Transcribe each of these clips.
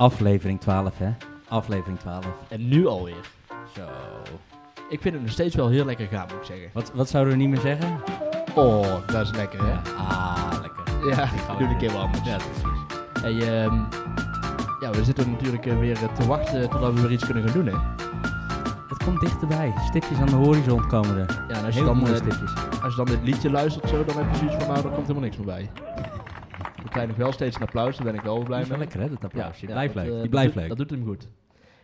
Aflevering 12, hè? Aflevering 12. En nu alweer. Zo. Ik vind het nog steeds wel heel lekker gaan, moet ik zeggen. Wat, wat zouden we niet meer zeggen? Oh, dat is lekker, hè? Ja. Ah, lekker. Ja, doe een keer wat anders. Ja, precies. Hey, ehm, ja, we zitten natuurlijk eh, weer te wachten totdat we weer iets kunnen gaan doen, hè? Het komt dichterbij. Stipjes aan de horizon komen er. Ja, en als je, Heel dan, mooie eh, stipjes. als je dan dit liedje luistert zo, dan heb je zoiets van, nou, er komt helemaal niks meer bij. We krijgen nog wel steeds een applaus, daar ben ik wel blij mee. lekker, hè, dat applaus. Die ja, blijft leuk. eh, Die blijft doet- leuk. Dat doet hem goed.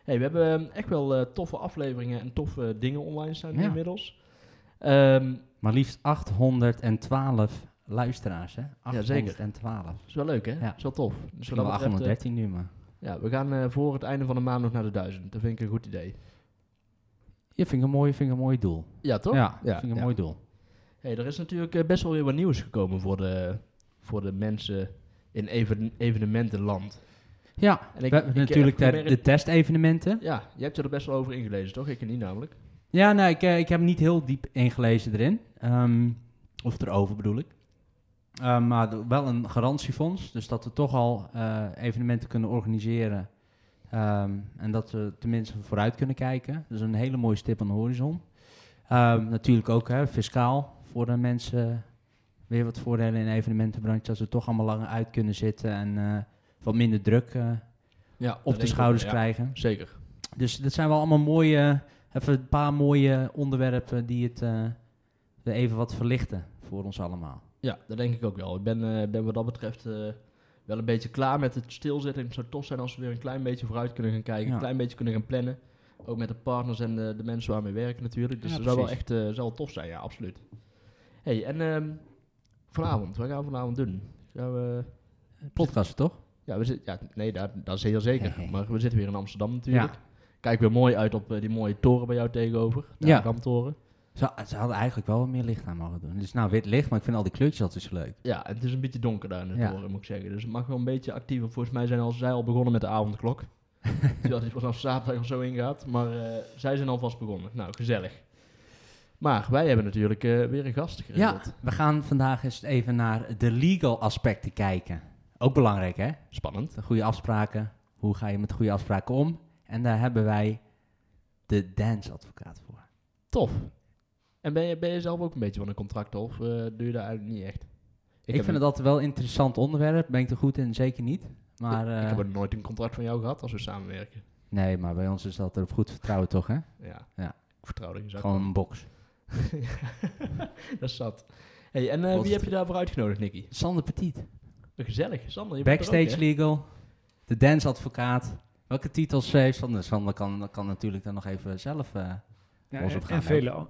Hey, we hebben ehm, echt wel eh, toffe afleveringen en toffe dingen online staan Ja. inmiddels. Ehm, Maar liefst 812 luisteraars, hè? Ja, zeker. 812. is wel leuk, hè? Ja. Is wel tof. Dus dat betreft, eh, 813 nu, maar... Ja, we gaan voor het einde van de maand nog naar de duizend. Dat vind ik een goed idee. Ja, vind ik een mooi, vind ik een mooi doel. Ja, toch? Ja, Ja, vind ik een ja. mooi doel. Hey, er is natuurlijk best wel weer wat nieuws gekomen voor de, voor de mensen in even, evenementenland. Ja, En ik- we ik, eh, natuurlijk de, testevenementen. Ja, je hebt er best wel over ingelezen, toch? Ik niet namelijk. Ja, nou, ik, eh, ik heb niet heel diep ingelezen erin. Ehm, of erover bedoel ik. Ehm, maar wel een garantiefonds. Dus dat we toch al eh, evenementen kunnen organiseren. Ehm, en dat we tenminste vooruit kunnen kijken. Dus een hele mooie stip aan de horizon. Natuurlijk ook hè, fiscaal voor de mensen weer wat voordelen in de evenementenbranche. Dat ze toch allemaal langer uit kunnen zitten en eh, wat minder druk eh, Ja, op de schouders krijgen. Zeker. Dus dat zijn wel allemaal mooie, even een paar mooie onderwerpen die het eh, weer even wat verlichten voor ons allemaal. Ja, dat denk ik ook wel. Ik ben, ben wat dat betreft wel een beetje klaar met het stilzitten. Het zou tof zijn als we weer een klein beetje vooruit kunnen gaan kijken. Ja. Een klein beetje kunnen gaan plannen. Ook met de partners en de, de mensen waarmee we werken natuurlijk. Dus Ja, dat zou wel echt zou wel tof zijn, ja, absoluut. hey, en ehm, vanavond, wat gaan we vanavond doen? Gaan we, Podcasten toch? ja, we ja, nee, dat, dat is heel zeker. Maar we zitten weer in Amsterdam natuurlijk. Ja. Kijk weer mooi uit op eh, die mooie toren bij jou tegenover. De Ja. Ze, ze hadden eigenlijk wel wat meer licht aan mogen doen. Het is nou wit licht, maar ik vind al die kleurtjes altijd zo leuk. Ja, het is een beetje donker daar in de Ja. toren, moet ik zeggen. Dus het mag wel een beetje actiever. Volgens mij zijn al, zij al begonnen met de avondklok. Die had iets vanaf zaterdag of zo ingaat. Maar eh, zij zijn alvast begonnen. Nou, gezellig. Maar wij hebben natuurlijk eh, weer een gast Ja, we gaan vandaag eens even naar de legal aspecten kijken. Ook belangrijk hè? Spannend. De goede afspraken. Hoe ga je met goede afspraken om? En daar hebben wij de dansadvocaat voor. Tof. En ben je, ben je zelf ook een beetje van een contract of eh, doe je dat eigenlijk niet echt? Ik, vind het altijd wel een interessant onderwerp. Ben ik er goed in? Zeker niet. Maar, ik, ik eh, heb er nooit een contract van jou gehad als we samenwerken. Nee, maar bij ons is dat er op goed vertrouwen toch, hè? Ja. Ja. Ik vertrouw dat je zou Gewoon een box. dat is zat. Hey, en eh, wie heb je daarvoor uitgenodigd, Nicky? Sander Petit. Gezellig. Sander, je bent er ook, Backstage? Legal. De dansadvocaat. Welke titels heeft Sander? Sander kan, kan natuurlijk dan nog even zelf... eh, Ja, Los en, op gaan, en, vele,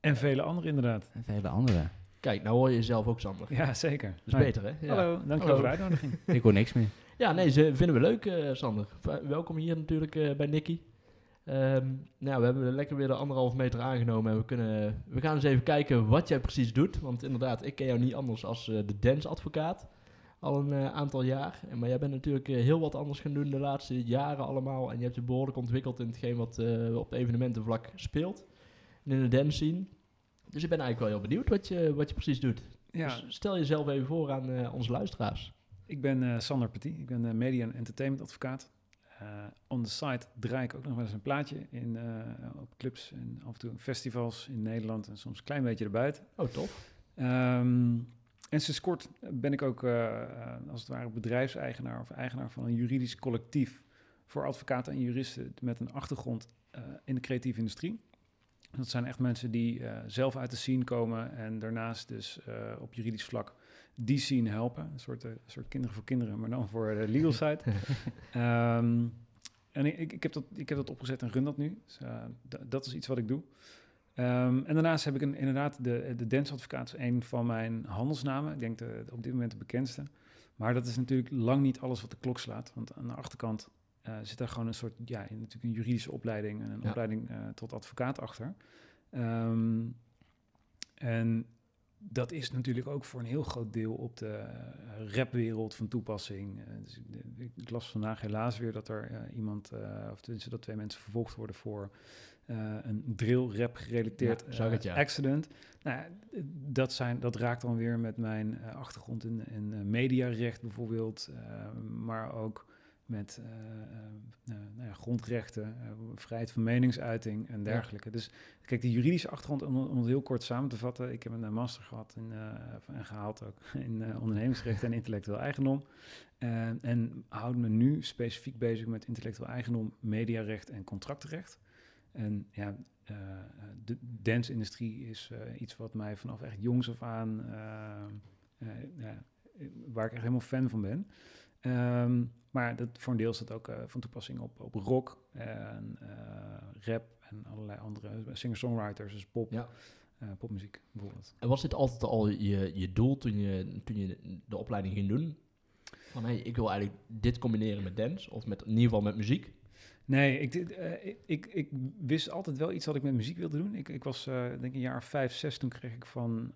en vele anderen inderdaad. en vele andere. Kijk, nou hoor je jezelf ook, Sander. Ja, zeker. Dat is beter, hè? Ja. Hallo, dankjewel voor de uitnodiging. Ik hoor niks meer. Ja, nee, ze vinden we leuk, eh, Sander. V- welkom hier natuurlijk eh, bij Nicky. Ehm, nou, we hebben lekker weer de anderhalf meter aangenomen en we, kunnen, we gaan eens even kijken wat jij precies doet. Want inderdaad, ik ken jou niet anders als eh, de dansadvocaat. Al een eh, aantal jaar. En, maar jij bent natuurlijk eh, heel wat anders gaan doen de laatste jaren allemaal. En je hebt je behoorlijk ontwikkeld in hetgeen wat op evenementenvlak speelt. En in de dance scene. Dus ik ben eigenlijk wel heel benieuwd wat je, wat je precies doet. Ja, Dus stel jezelf even voor aan onze luisteraars. ik ben Sander Petit. Ik ben media- en entertainment advocaat. Eh, on the site draai ik ook nog wel eens een plaatje in, eh, op clubs en af en toe festivals in Nederland en soms een klein beetje erbuiten. Oh, tof. Ehm, en sinds kort ben ik ook eh, als het ware bedrijfseigenaar of eigenaar van een juridisch collectief voor advocaten en juristen met een achtergrond in de creatieve industrie. Dat zijn echt mensen die zelf uit de scene komen en daarnaast dus op juridisch vlak die scene helpen. Een soort, eh, een soort kinderen voor kinderen, maar dan voor de legal side. Ehm, en ik, ik, heb dat, ik heb dat opgezet en run dat nu. Dus, eh, dat is iets wat ik doe. Ehm, en daarnaast heb ik een, inderdaad de, de dansadvocaat, is een van mijn handelsnamen. Ik denk de, op dit moment de bekendste. Maar dat is natuurlijk lang niet alles wat de klok slaat. Want aan de achterkant eh, zit daar gewoon een soort, ja, natuurlijk een juridische opleiding en een Ja. opleiding tot advocaat achter. Ehm, en dat is natuurlijk ook voor een heel groot deel op de eh, rapwereld van toepassing. Eh, dus ik- las vandaag helaas weer dat er eh, iemand, of tenminste dat twee mensen vervolgd worden voor een gerelateerd Ja, eh, het, ja. accident. Nou, dat, zijn, dat raakt dan weer met mijn achtergrond in, in mediarecht bijvoorbeeld, maar ook met eh, eh, nou ja, grondrechten, eh, vrijheid van meningsuiting en dergelijke. Dus kijk, die juridische achtergrond, om, om het heel kort samen te vatten, ik heb een master gehad in, en gehaald ook in ondernemingsrecht en intellectueel eigendom. en houd me nu specifiek bezig met intellectueel eigendom, mediarecht en contractenrecht. En ja, de dance-industrie is iets wat mij vanaf echt jongs af aan, waar ik echt helemaal fan van ben. Ehm, maar dat, voor een deel is dat ook uh, van toepassing op, op rock en uh, rap en allerlei andere singer-songwriters, dus pop, ja. uh, popmuziek bijvoorbeeld. En was dit altijd al je, je doel toen je, toen je de opleiding ging doen? Van hey, ik wil eigenlijk dit combineren met dance of met, in ieder geval met muziek? Nee, ik, ik, ik, ik, wist altijd wel iets wat ik met muziek wilde doen. Ik, ik was denk ik een jaar vijf, zes, toen kreeg ik van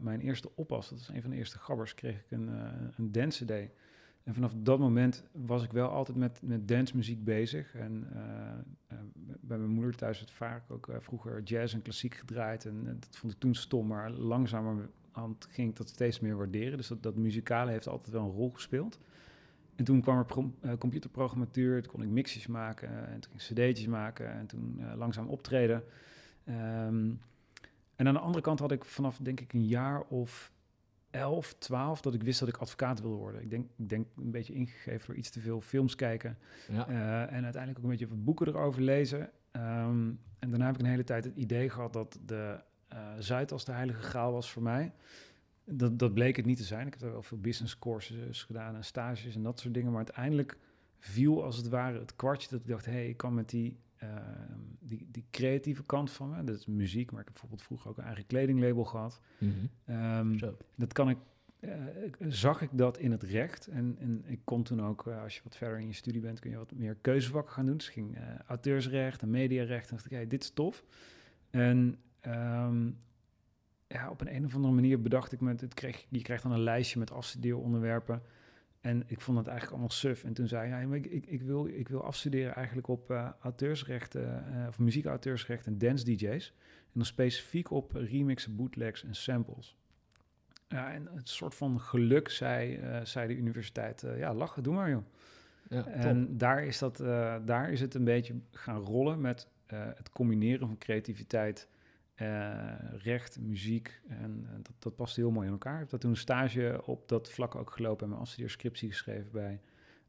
mijn eerste oppas, dat is een van de eerste gabbers, kreeg ik een, een dance day. En vanaf dat moment was ik wel altijd met, met dancemuziek bezig. En uh, uh, bij mijn moeder thuis werd vaak ook uh, vroeger jazz en klassiek gedraaid. En dat vond ik toen stom, maar langzamer ging ik dat steeds meer waarderen. Dus dat, dat muzikale heeft altijd wel een rol gespeeld. En toen kwam er computerprogrammatuur, toen kon ik mixjes maken en toen ging cd'tjes maken en toen langzaam optreden. Um, en aan de andere kant had ik vanaf denk ik een jaar of 11, 12 dat ik wist dat ik advocaat wilde worden. Ik denk, ik denk een beetje ingegeven door iets te veel films kijken. Ja. Uh, en uiteindelijk ook een beetje boeken erover lezen. Um, en daarna heb ik een hele tijd het idee gehad dat de uh, Zuid als de heilige graal was voor mij. Dat, dat bleek het niet te zijn. Ik heb er wel veel business courses gedaan en stages en dat soort dingen. Maar uiteindelijk viel als het ware het kwartje dat ik dacht... hé, hey, ik kan met die Ehm, die, die creatieve kant van me. Dat is muziek, maar ik heb bijvoorbeeld vroeger ook een eigen kledinglabel gehad. Mm dat kan ik, uh, zag ik dat in het recht. En, en ik kon toen ook, uh, als je wat verder in je studie bent, kun je wat meer keuzevakken gaan doen. Dus ik ging uh, auteursrecht en mediarecht. En dacht ik, hey, dit is tof. En um, ja, op een, een of andere manier bedacht ik me, het kreeg, je krijgt dan een lijstje met afstudeeronderwerpen. En ik vond het eigenlijk allemaal suf. En toen zei hij, ja, ik, ik, ik, wil, ik wil afstuderen eigenlijk op uh, auteursrechten, uh, of muziekauteursrechten en dance DJ's. En dan specifiek op remixen, bootlegs en samples. Ja, en het soort van geluk zei, uh, zei de universiteit, ja, lachen, doe maar joh. Ja, en daar is, dat, daar is het een beetje gaan rollen met het combineren van creativiteit uh, recht, muziek. En uh, dat, dat past heel mooi in elkaar. Ik heb dat toen een stage op dat vlak ook gelopen en mijn afstudeerscriptie geschreven bij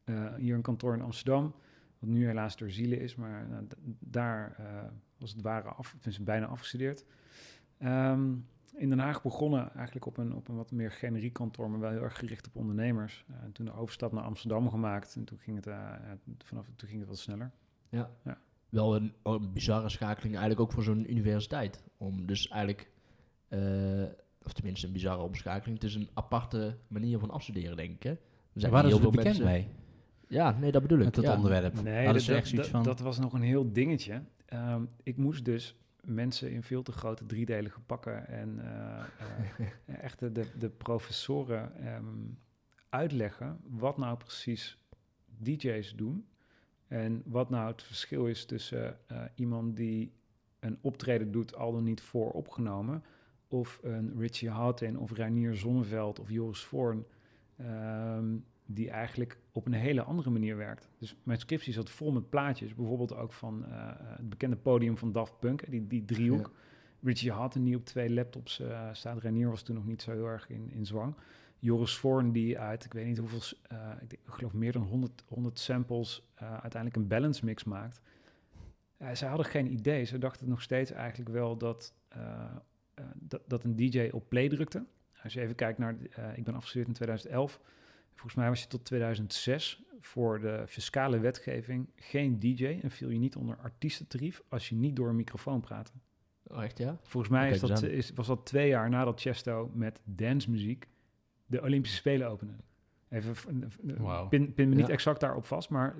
uh, hier een kantoor in Amsterdam. Wat nu helaas door zielen is, maar daar was het ware af, bijna afgestudeerd. Um, in Den Haag begonnen eigenlijk op een, op een wat meer generiek kantoor, maar wel heel erg gericht op ondernemers. en toen de overstap naar Amsterdam gemaakt en toen ging het, vanaf toen ging het wat sneller. Ja. ja wel een, een, bizarre schakeling eigenlijk ook voor zo'n universiteit. Om dus eigenlijk, uh, of tenminste een bizarre omschakeling. Het is een aparte manier van afstuderen, denk ik. Hè? Er zijn Waar heel veel bekend mensen. mee? Ja, nee, dat bedoel ik. Met het ja. onderwerp. Nee, dat, dat, dat, van... dat, was nog een heel dingetje. Um, ik moest dus mensen in veel te grote driedelige pakken en uh, uh, echt de, de professoren um, uitleggen wat nou precies DJ's doen en wat nou het verschil is tussen uh, iemand die een optreden doet, al dan niet vooropgenomen, of een Richie Houghton of Reinier Zonneveld of Joris Voorn, um, die eigenlijk op een hele andere manier werkt. Dus mijn scriptie zat vol met plaatjes, bijvoorbeeld ook van uh, het bekende podium van Daft Punk, die, die driehoek. Ja. Richie Houghton die op twee laptops uh, staat. Reinier was toen nog niet zo heel erg in, in zwang. Joris Voorn die uit, ik weet niet hoeveel, uh, ik, geloof meer dan 100, 100 samples uh, uiteindelijk een balance mix maakt. Uh, zij hadden geen idee. Ze dachten nog steeds eigenlijk wel dat, dat, dat, een DJ op play drukte. Als je even kijkt naar, ik ben afgestudeerd in 2011. Volgens mij was je tot 2006 voor de fiscale wetgeving geen DJ en viel je niet onder artiestentarief als je niet door een microfoon praatte. Oh, echt ja? Volgens mij is dat, is, was dat twee jaar nadat Chesto met dancemuziek de Olympische Spelen openen. Even, wow. pin, pin me niet exact daarop vast, maar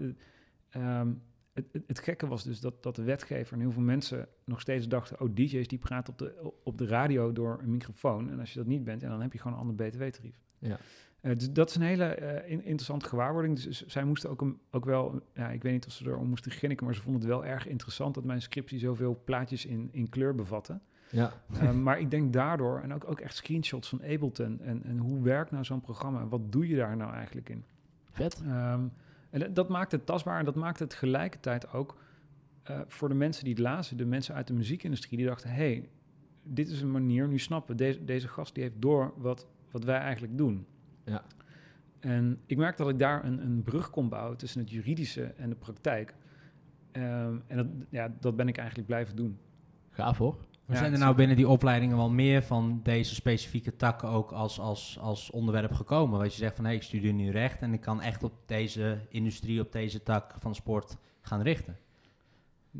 um, het, het, het, gekke was dus dat, dat de wetgever en heel veel mensen nog steeds dachten... oh, DJ's die praten op de, op de radio door een microfoon. En als je dat niet bent, en dan heb je gewoon een ander btw-tarief. Ja. Uh, dus dat is een hele uh, in, interessante gewaarwording. Dus zij moesten ook, een, ook wel, ja, ik weet niet of ze erom moesten ginniken, maar ze vonden het wel erg interessant dat mijn scriptie zoveel plaatjes in, in kleur bevatte. Ja. Um, maar ik denk daardoor, en ook, ook echt screenshots van Ableton. En, en hoe werkt nou zo'n programma? En wat doe je daar nou eigenlijk in? Vet. Um, En dat- maakt het tastbaar en dat maakt het tegelijkertijd ook eh, voor de mensen die het lazen, de mensen uit de muziekindustrie, die dachten, hey, dit is een manier, nu snappen we, deze, deze gast die heeft door wat, wat wij eigenlijk doen. Ja. En ik merk dat ik daar een, een brug kon bouwen tussen het juridische en de praktijk. Ehm, en dat, ja, dat ben ik eigenlijk blijven doen. Gaaf hoor. Maar Ja, zijn er nou binnen die opleidingen wel meer van deze specifieke takken ook als, als, als onderwerp gekomen? Wat je zegt van, hé, ik studeer nu recht en ik kan echt op deze industrie, op deze tak van sport gaan richten.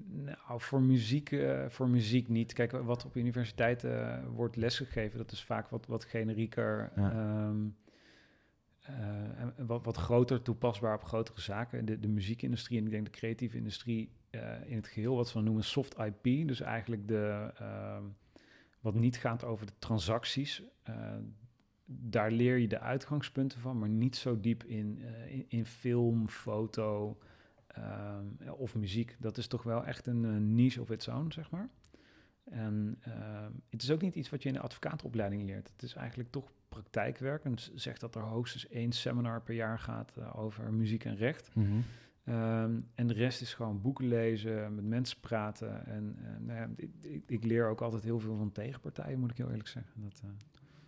Nou, voor muziek, eh, voor muziek niet. Kijk, wat op universiteiten eh, wordt lesgegeven, dat is vaak wat, wat generieker. Ja. ehm, eh, en wat, wat groter toepasbaar op grotere zaken. De, de muziekindustrie en ik denk de creatieve industrie eh, in het geheel, wat dan noemen soft IP. Dus eigenlijk de, ehm, wat niet gaat over de transacties. eh, daar leer je de uitgangspunten van, maar niet zo diep in, eh, in, film, foto, Ehm, of muziek, dat is toch wel echt een eh, niche of its own, zeg maar. En ehm, het is ook niet iets wat je in de advocaatopleiding leert. Het is eigenlijk toch praktijkwerk. En zegt dat er hoogstens één seminar per jaar gaat eh, over muziek en recht. Ehm, en de rest is gewoon boeken lezen, met mensen praten. En eh, nou ja, ik, ik, ik leer ook altijd heel veel van tegenpartijen, moet ik heel eerlijk zeggen. Dat, eh,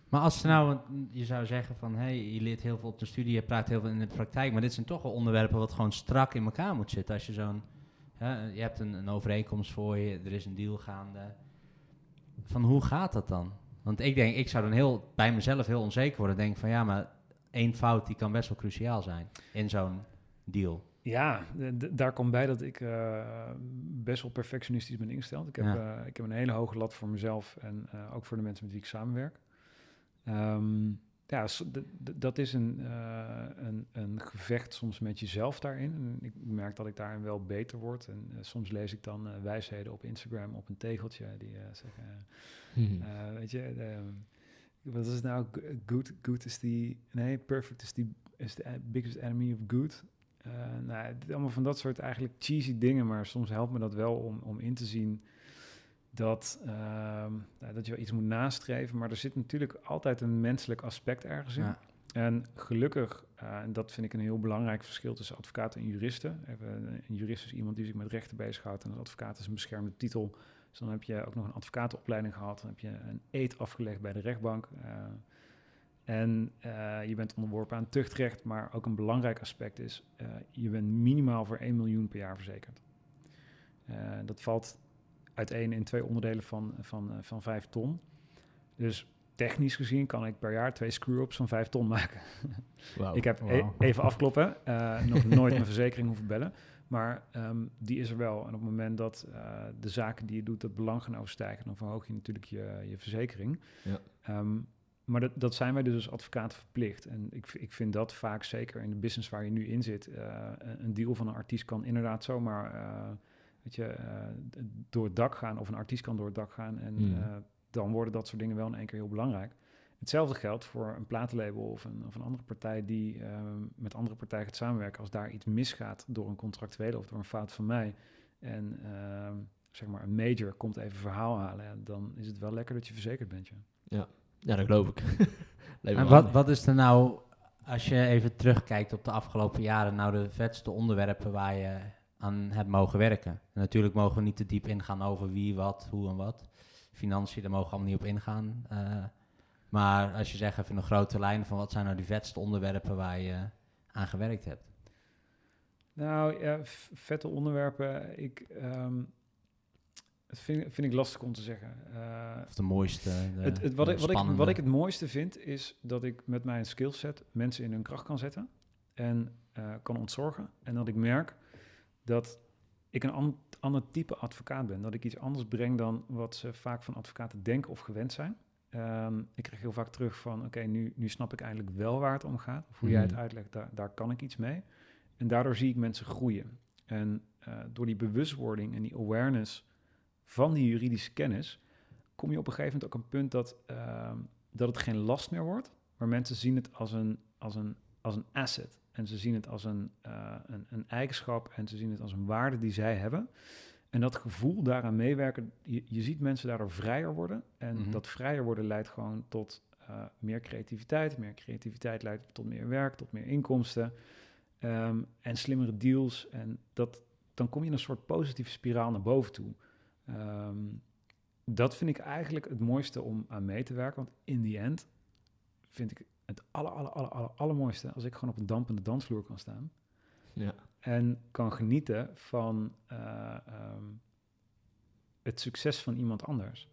Maar als ze nou, je zou zeggen van, hé, hey, je leert heel veel op de studie, je praat heel veel in de praktijk, maar dit zijn toch wel onderwerpen wat gewoon strak in elkaar moet zitten. Als je zo'n, je hebt een, een overeenkomst voor je, er is een deal gaande. Van hoe gaat dat dan? Want ik denk, ik zou dan heel, bij mezelf heel onzeker worden. Denk van, ja, maar één fout die kan best wel cruciaal zijn in zo'n deal. Ja, daar komt bij dat ik eh, best wel perfectionistisch ben ingesteld. Ik heb, Ja. eh, ik heb een hele hoge lat voor mezelf en eh, ook voor de mensen met wie ik samenwerk. Ehm, ja, dat is een, een, een gevecht soms met jezelf daarin. En ik merk dat ik daarin wel beter word. En soms lees ik dan wijsheden op Instagram op een tegeltje die zeggen... Hmm. eh, weet je, de, wat is het nou? Good, good is die... Nee, perfect is die is the biggest enemy of good. Eh, nou, allemaal van dat soort eigenlijk cheesy dingen, maar soms helpt me dat wel om, om in te zien dat, ehm, nou, dat je wel iets moet nastreven, maar er zit natuurlijk altijd een menselijk aspect ergens in. Ja. En gelukkig, eh, en dat vind ik een heel belangrijk verschil tussen advocaten en juristen. Even, een jurist is iemand die zich met rechten bezighoudt en een advocaat is een beschermde titel. Dus dan heb je ook nog een advocatenopleiding gehad, dan heb je een eed afgelegd bij de rechtbank. eh, en eh, je bent onderworpen aan tuchtrecht, maar ook een belangrijk aspect is, eh, je bent minimaal voor 1 miljoen per jaar verzekerd. Dat valt uiteen in twee onderdelen van, van, van 5 ton. Dus technisch gezien kan ik per jaar twee screw-ups van 5 ton maken. Ik heb e- even afkloppen, nog nooit mijn verzekering hoeven bellen. Maar ehm, die is er wel. En op het moment dat eh, de zaken die je doet dat belang gaan overstijgen, dan verhoog je natuurlijk je, je verzekering. Ja. Ehm, maar dat, dat zijn wij dus als advocaten verplicht. En ik, ik vind dat vaak zeker in de business waar je nu in zit. eh, een deal van een artiest kan inderdaad zomaar eh, weet je, door het dak gaan. Of een artiest kan door het dak gaan. En Mm. eh, dan worden dat soort dingen wel in één keer heel belangrijk. Hetzelfde geldt voor een platenlabel of een, of een andere partij die eh, met andere partijen gaat samenwerken. Als daar iets misgaat door een contractuele of door een fout van mij. En eh, zeg maar een major komt even verhaal halen. ja, dan is het wel lekker dat je verzekerd bent. Ja. Ja, dat geloof ik. En wat, wat is er nou, als je even terugkijkt op de afgelopen jaren, nou de vetste onderwerpen waar je aan hebt mogen werken? En natuurlijk mogen we niet te diep ingaan over wie, wat, hoe en wat. Financiën, daar mogen we allemaal niet op ingaan. Eh, maar als je zegt even een grote lijn van wat zijn nou die vetste onderwerpen waar je aan gewerkt hebt? Nou, ja, vette onderwerpen. Ik, ehm, het vind, vind ik lastig om te zeggen. Eh, Of de mooiste, de, het, het, wat, ik, wat, ik, wat ik het mooiste vind, is dat ik met mijn skillset mensen in hun kracht kan zetten en eh, kan ontzorgen. En dat ik merk dat ik een an- ander type advocaat ben. Dat ik iets anders breng dan wat ze vaak van advocaten denken of gewend zijn. Ehm, ik krijg heel vaak terug van, oké, nu, nu snap ik eindelijk wel waar het om gaat. Of hoe jij het Mhm. uitlegt, daar, daar kan ik iets mee. En daardoor zie ik mensen groeien. En eh, door die bewustwording en die awareness van die juridische kennis, kom je op een gegeven moment ook een punt dat, ehm, dat het geen last meer wordt. Maar mensen zien het als een, als een, als een asset. En ze zien het als een, eh, een, een eigenschap en ze zien het als een waarde die zij hebben. En dat gevoel daaraan meewerken, je, je ziet mensen daardoor vrijer worden. En Mhm. dat vrijer worden leidt gewoon tot eh, meer creativiteit. Meer creativiteit leidt tot meer werk, tot meer inkomsten. ehm, en slimmere deals. En dat, dan kom je in een soort positieve spiraal naar boven toe. Ehm, dat vind ik eigenlijk het mooiste om aan mee te werken. Want in die end vind ik het aller, aller, aller, aller, allermooiste als ik gewoon op een dampende dansvloer kan staan. Ja. En kan genieten van eh, ehm, het succes van iemand anders.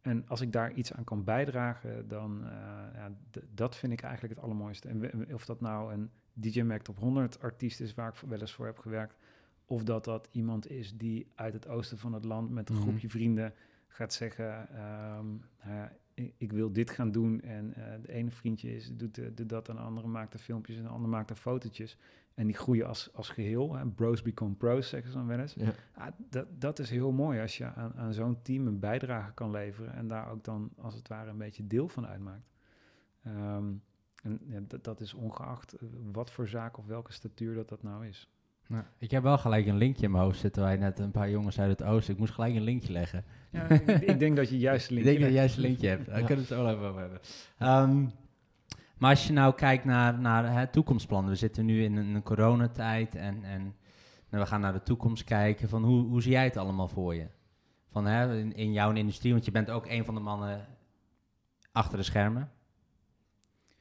En als ik daar iets aan kan bijdragen, dan uh, ja, dat vind ik eigenlijk het allermooiste. En of dat nou een DJ Mac Top 100 artiest is waar ik wel eens voor heb gewerkt, of dat dat iemand is die uit het oosten van het land met een mhm. groepje vrienden gaat zeggen: ehm, ik, wil dit gaan doen. En uh, de ene vriendje is, doet, doet dat, en de andere maakt er filmpjes en de andere maakt er fotootjes. En die groeien als, als geheel. Hè. Bros become pros, zeggen ze dan wel eens. Ja. Ah, dat, dat is heel mooi als je aan, aan zo'n team een bijdrage kan leveren. En daar ook dan als het ware een beetje deel van uitmaakt. Um, en ja, dat, dat is ongeacht eh, wat voor zaak of welke statuur dat dat nou is. Nou, ik heb wel gelijk een linkje in mijn hoofd zitten. Wij net een paar jongens uit het oosten. Ik moest gelijk een linkje leggen. Ja, ik, denk dat je juist een linkje Ik denk dat je juist een linkje hebt. Daar kunnen we het zo even over hebben. Um, maar als je nou kijkt naar, naar hè, toekomstplannen. We zitten nu in een, een coronatijd en, en nou, we gaan naar de toekomst kijken. Van hoe, hoe zie jij het allemaal voor je? Van, hè, in, in jouw industrie, want je bent ook een van de mannen achter de schermen.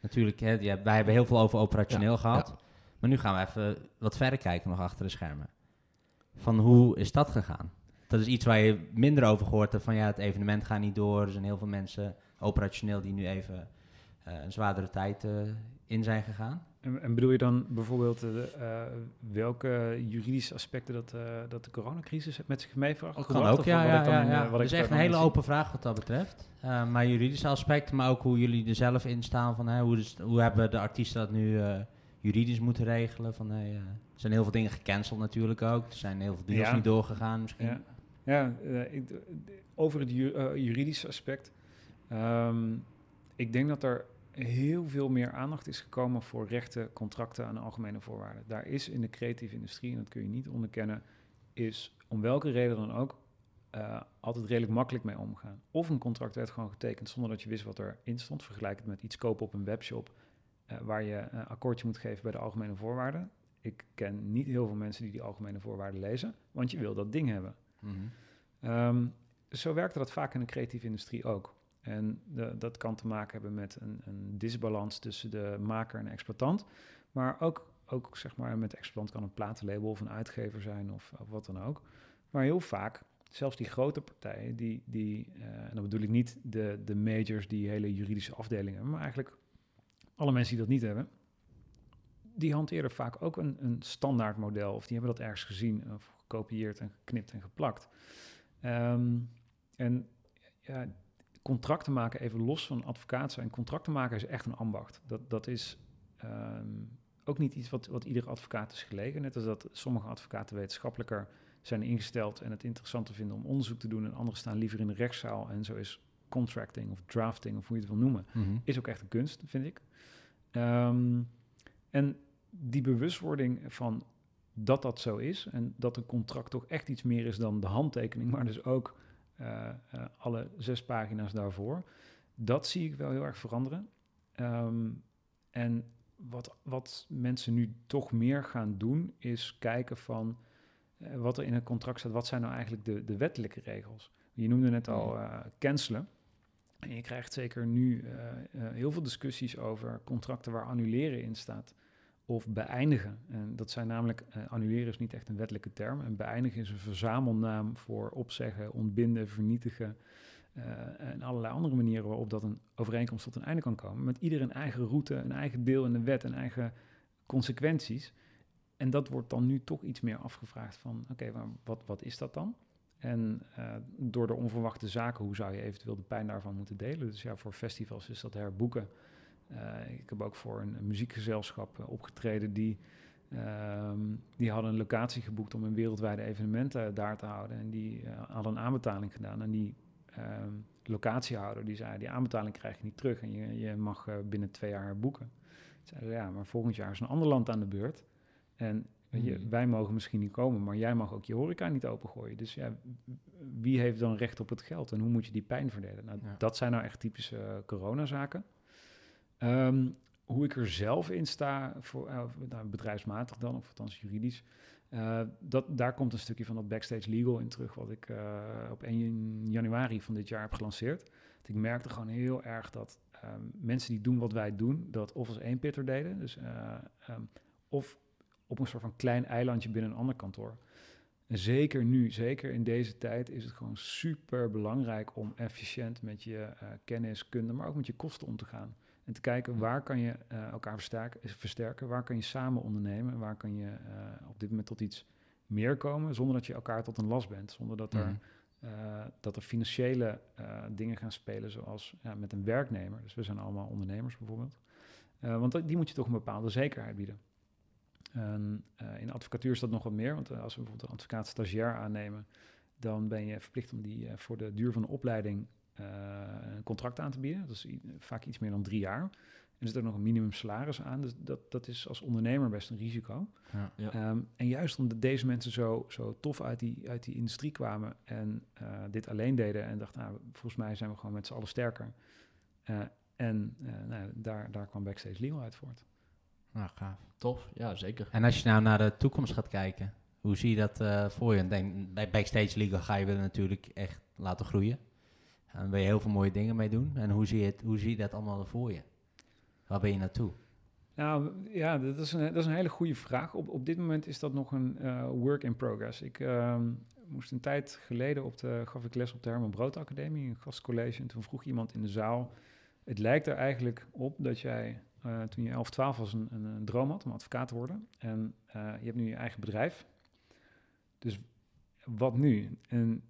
Natuurlijk, hè, wij hebben heel veel over operationeel gehad. Maar nu gaan we even wat verder kijken nog achter de schermen. Van hoe is dat gegaan? Dat is iets waar je minder over gehoord hebt van ja, het evenement gaat niet door. Er zijn heel veel mensen operationeel die nu even een zwaardere tijd uh, in zijn gegaan. En, en, bedoel je dan bijvoorbeeld uh, welke juridische aspecten dat, dat de coronacrisis met zich meebracht? Dat kan ook, ja. ja, ja, ja. Het is echt een hele open vraag wat dat betreft. maar juridische aspecten, maar ook hoe jullie er zelf in staan. Van, hoe, dus, hoe hebben de artiesten dat nu juridisch moeten regelen. Van, hey, uh, er zijn heel veel dingen gecanceld natuurlijk ook. Er zijn heel veel deals niet doorgegaan misschien. Ja, ja ik, over het juridische aspect. Um, ik denk dat er heel veel meer aandacht is gekomen voor rechten, contracten en algemene voorwaarden. Daar is in de creatieve industrie, en dat kun je niet onderkennen, is om welke reden dan ook uh, altijd redelijk makkelijk mee omgaan. Of een contract werd gewoon getekend zonder dat je wist wat erin stond. Vergelijk het met iets kopen op een webshop uh, waar je een akkoordje moet geven bij de algemene voorwaarden. Ik ken niet heel veel mensen die die algemene voorwaarden lezen, want je wil dat ding hebben. Mm -hmm. zo werkte dat vaak in de creatieve industrie ook. En de, dat kan te maken hebben met een, een, disbalans tussen de maker en exploitant. Maar ook, ook zeg maar, met de exploitant kan een platenlabel of een uitgever zijn of, of wat dan ook. Maar heel vaak, zelfs die grote partijen, die, die uh, en dan bedoel ik niet de, de majors die hele juridische afdelingen maar eigenlijk alle mensen die dat niet hebben, die hanteren vaak ook een, een standaard model. Of die hebben dat ergens gezien of gekopieerd en geknipt en geplakt. Um, en ja, contracten maken, even los van advocaat zijn, contracten maken is echt een ambacht. Dat, dat is ehm, ook niet iets wat, wat iedere advocaat is gelegen. Net als dat sommige advocaten wetenschappelijker zijn ingesteld en het interessant te vinden om onderzoek te doen en anderen staan liever in de rechtszaal. En zo is contracting of drafting, of hoe je het wil noemen, mhm. is ook echt een kunst, vind ik. Ehm, en die bewustwording van dat dat zo is en dat een contract toch echt iets meer is dan de handtekening, maar dus ook alle zes pagina's daarvoor. Dat zie ik wel heel erg veranderen. Ehm, en wat, wat mensen nu toch meer gaan doen, is kijken van uh, wat er in het contract staat. Wat zijn nou eigenlijk de, de wettelijke regels? Je noemde net al cancelen. En je krijgt zeker nu heel veel discussies over contracten waar annuleren in staat of beëindigen. En dat zijn namelijk, uh, annuleren is niet echt een wettelijke term. En beëindigen is een verzamelnaam voor opzeggen, ontbinden, vernietigen. Uh, en allerlei andere manieren waarop dat een overeenkomst tot een einde kan komen. Met ieder een eigen route, een eigen deel in de wet en eigen consequenties. En dat wordt dan nu toch iets meer afgevraagd van, oké, okay, wat, wat is dat dan? En uh, door de onverwachte zaken, hoe zou je eventueel de pijn daarvan moeten delen? Dus ja, voor festivals is dat herboeken. Uh, ik heb ook voor een, muziekgezelschap uh, opgetreden die, uh, die hadden een locatie geboekt om een wereldwijde evenement uh, daar te houden. En die hadden een aanbetaling gedaan. En die ehm, locatiehouder die zei, die aanbetaling krijg je niet terug en je, je mag binnen twee jaar boeken. Zeiden ja, maar volgend jaar is een ander land aan de beurt. En je, hmm. wij mogen misschien niet komen, maar jij mag ook je horeca niet opengooien. Dus ja, wie heeft dan recht op het geld en hoe moet je die pijn verdelen? Nou, Dat zijn nou echt typische coronazaken. Um, hoe ik er zelf in sta, voor, uh, nou, bedrijfsmatig dan, of althans juridisch, uh, dat, daar komt een stukje van dat backstage legal in terug, wat ik uh, op 1 januari van dit jaar heb gelanceerd. Ik merkte gewoon heel erg dat um, mensen die doen wat wij doen, dat of als één pitter deden, dus, um, of op een soort van klein eilandje binnen een ander kantoor. Zeker nu, zeker in deze tijd, is het gewoon super belangrijk om efficiënt met je kennis, kunde, maar ook met je kosten om te gaan. En te kijken waar kan je uh, elkaar versterken, versterken, waar kan je samen ondernemen, waar kan je uh, op dit moment tot iets meer komen, zonder dat je elkaar tot een last bent, zonder dat er, uh, dat er financiële dingen gaan spelen, zoals ja, met een werknemer. Dus we zijn allemaal ondernemers bijvoorbeeld. want die moet je toch een bepaalde zekerheid bieden. En, in advocatuur is dat nog wat meer, want als we bijvoorbeeld een advocaat stagiair aannemen, dan ben je verplicht om die voor de duur van de opleiding een contract aan te bieden. Dat is vaak iets meer dan drie jaar. En er zit ook nog een minimum salaris aan. Dus dat, dat is als ondernemer best een risico. Ja, ja. Um, en juist omdat deze mensen zo, zo tof uit die, uit die industrie kwamen en uh, dit alleen deden en dachten, nou, volgens mij zijn we gewoon met z'n allen sterker. Uh, en nou, daar, daar kwam Backstage Legal uit voort. Nou, gaaf. Tof, ja, zeker. En als je nou naar de toekomst gaat kijken, hoe zie je dat voor je? Denk, bij Backstage Legal ga je willen natuurlijk echt laten groeien. En wil je heel veel mooie dingen mee doen. En hoe zie je, het, hoe zie je dat allemaal voor je? Waar ben je naartoe? Nou ja, dat is een, dat is een hele goede vraag. Op, op dit moment is dat nog een uh, work in progress. Ik uh, moest een tijd geleden op de, gaf ik les op de Herman Brood Academie, een gastcollege. En toen vroeg iemand in de zaal: Het lijkt er eigenlijk op dat jij uh, toen je 11, 12 was een, een, een, droom had om advocaat te worden. En eh, je hebt nu je eigen bedrijf. Dus wat nu? En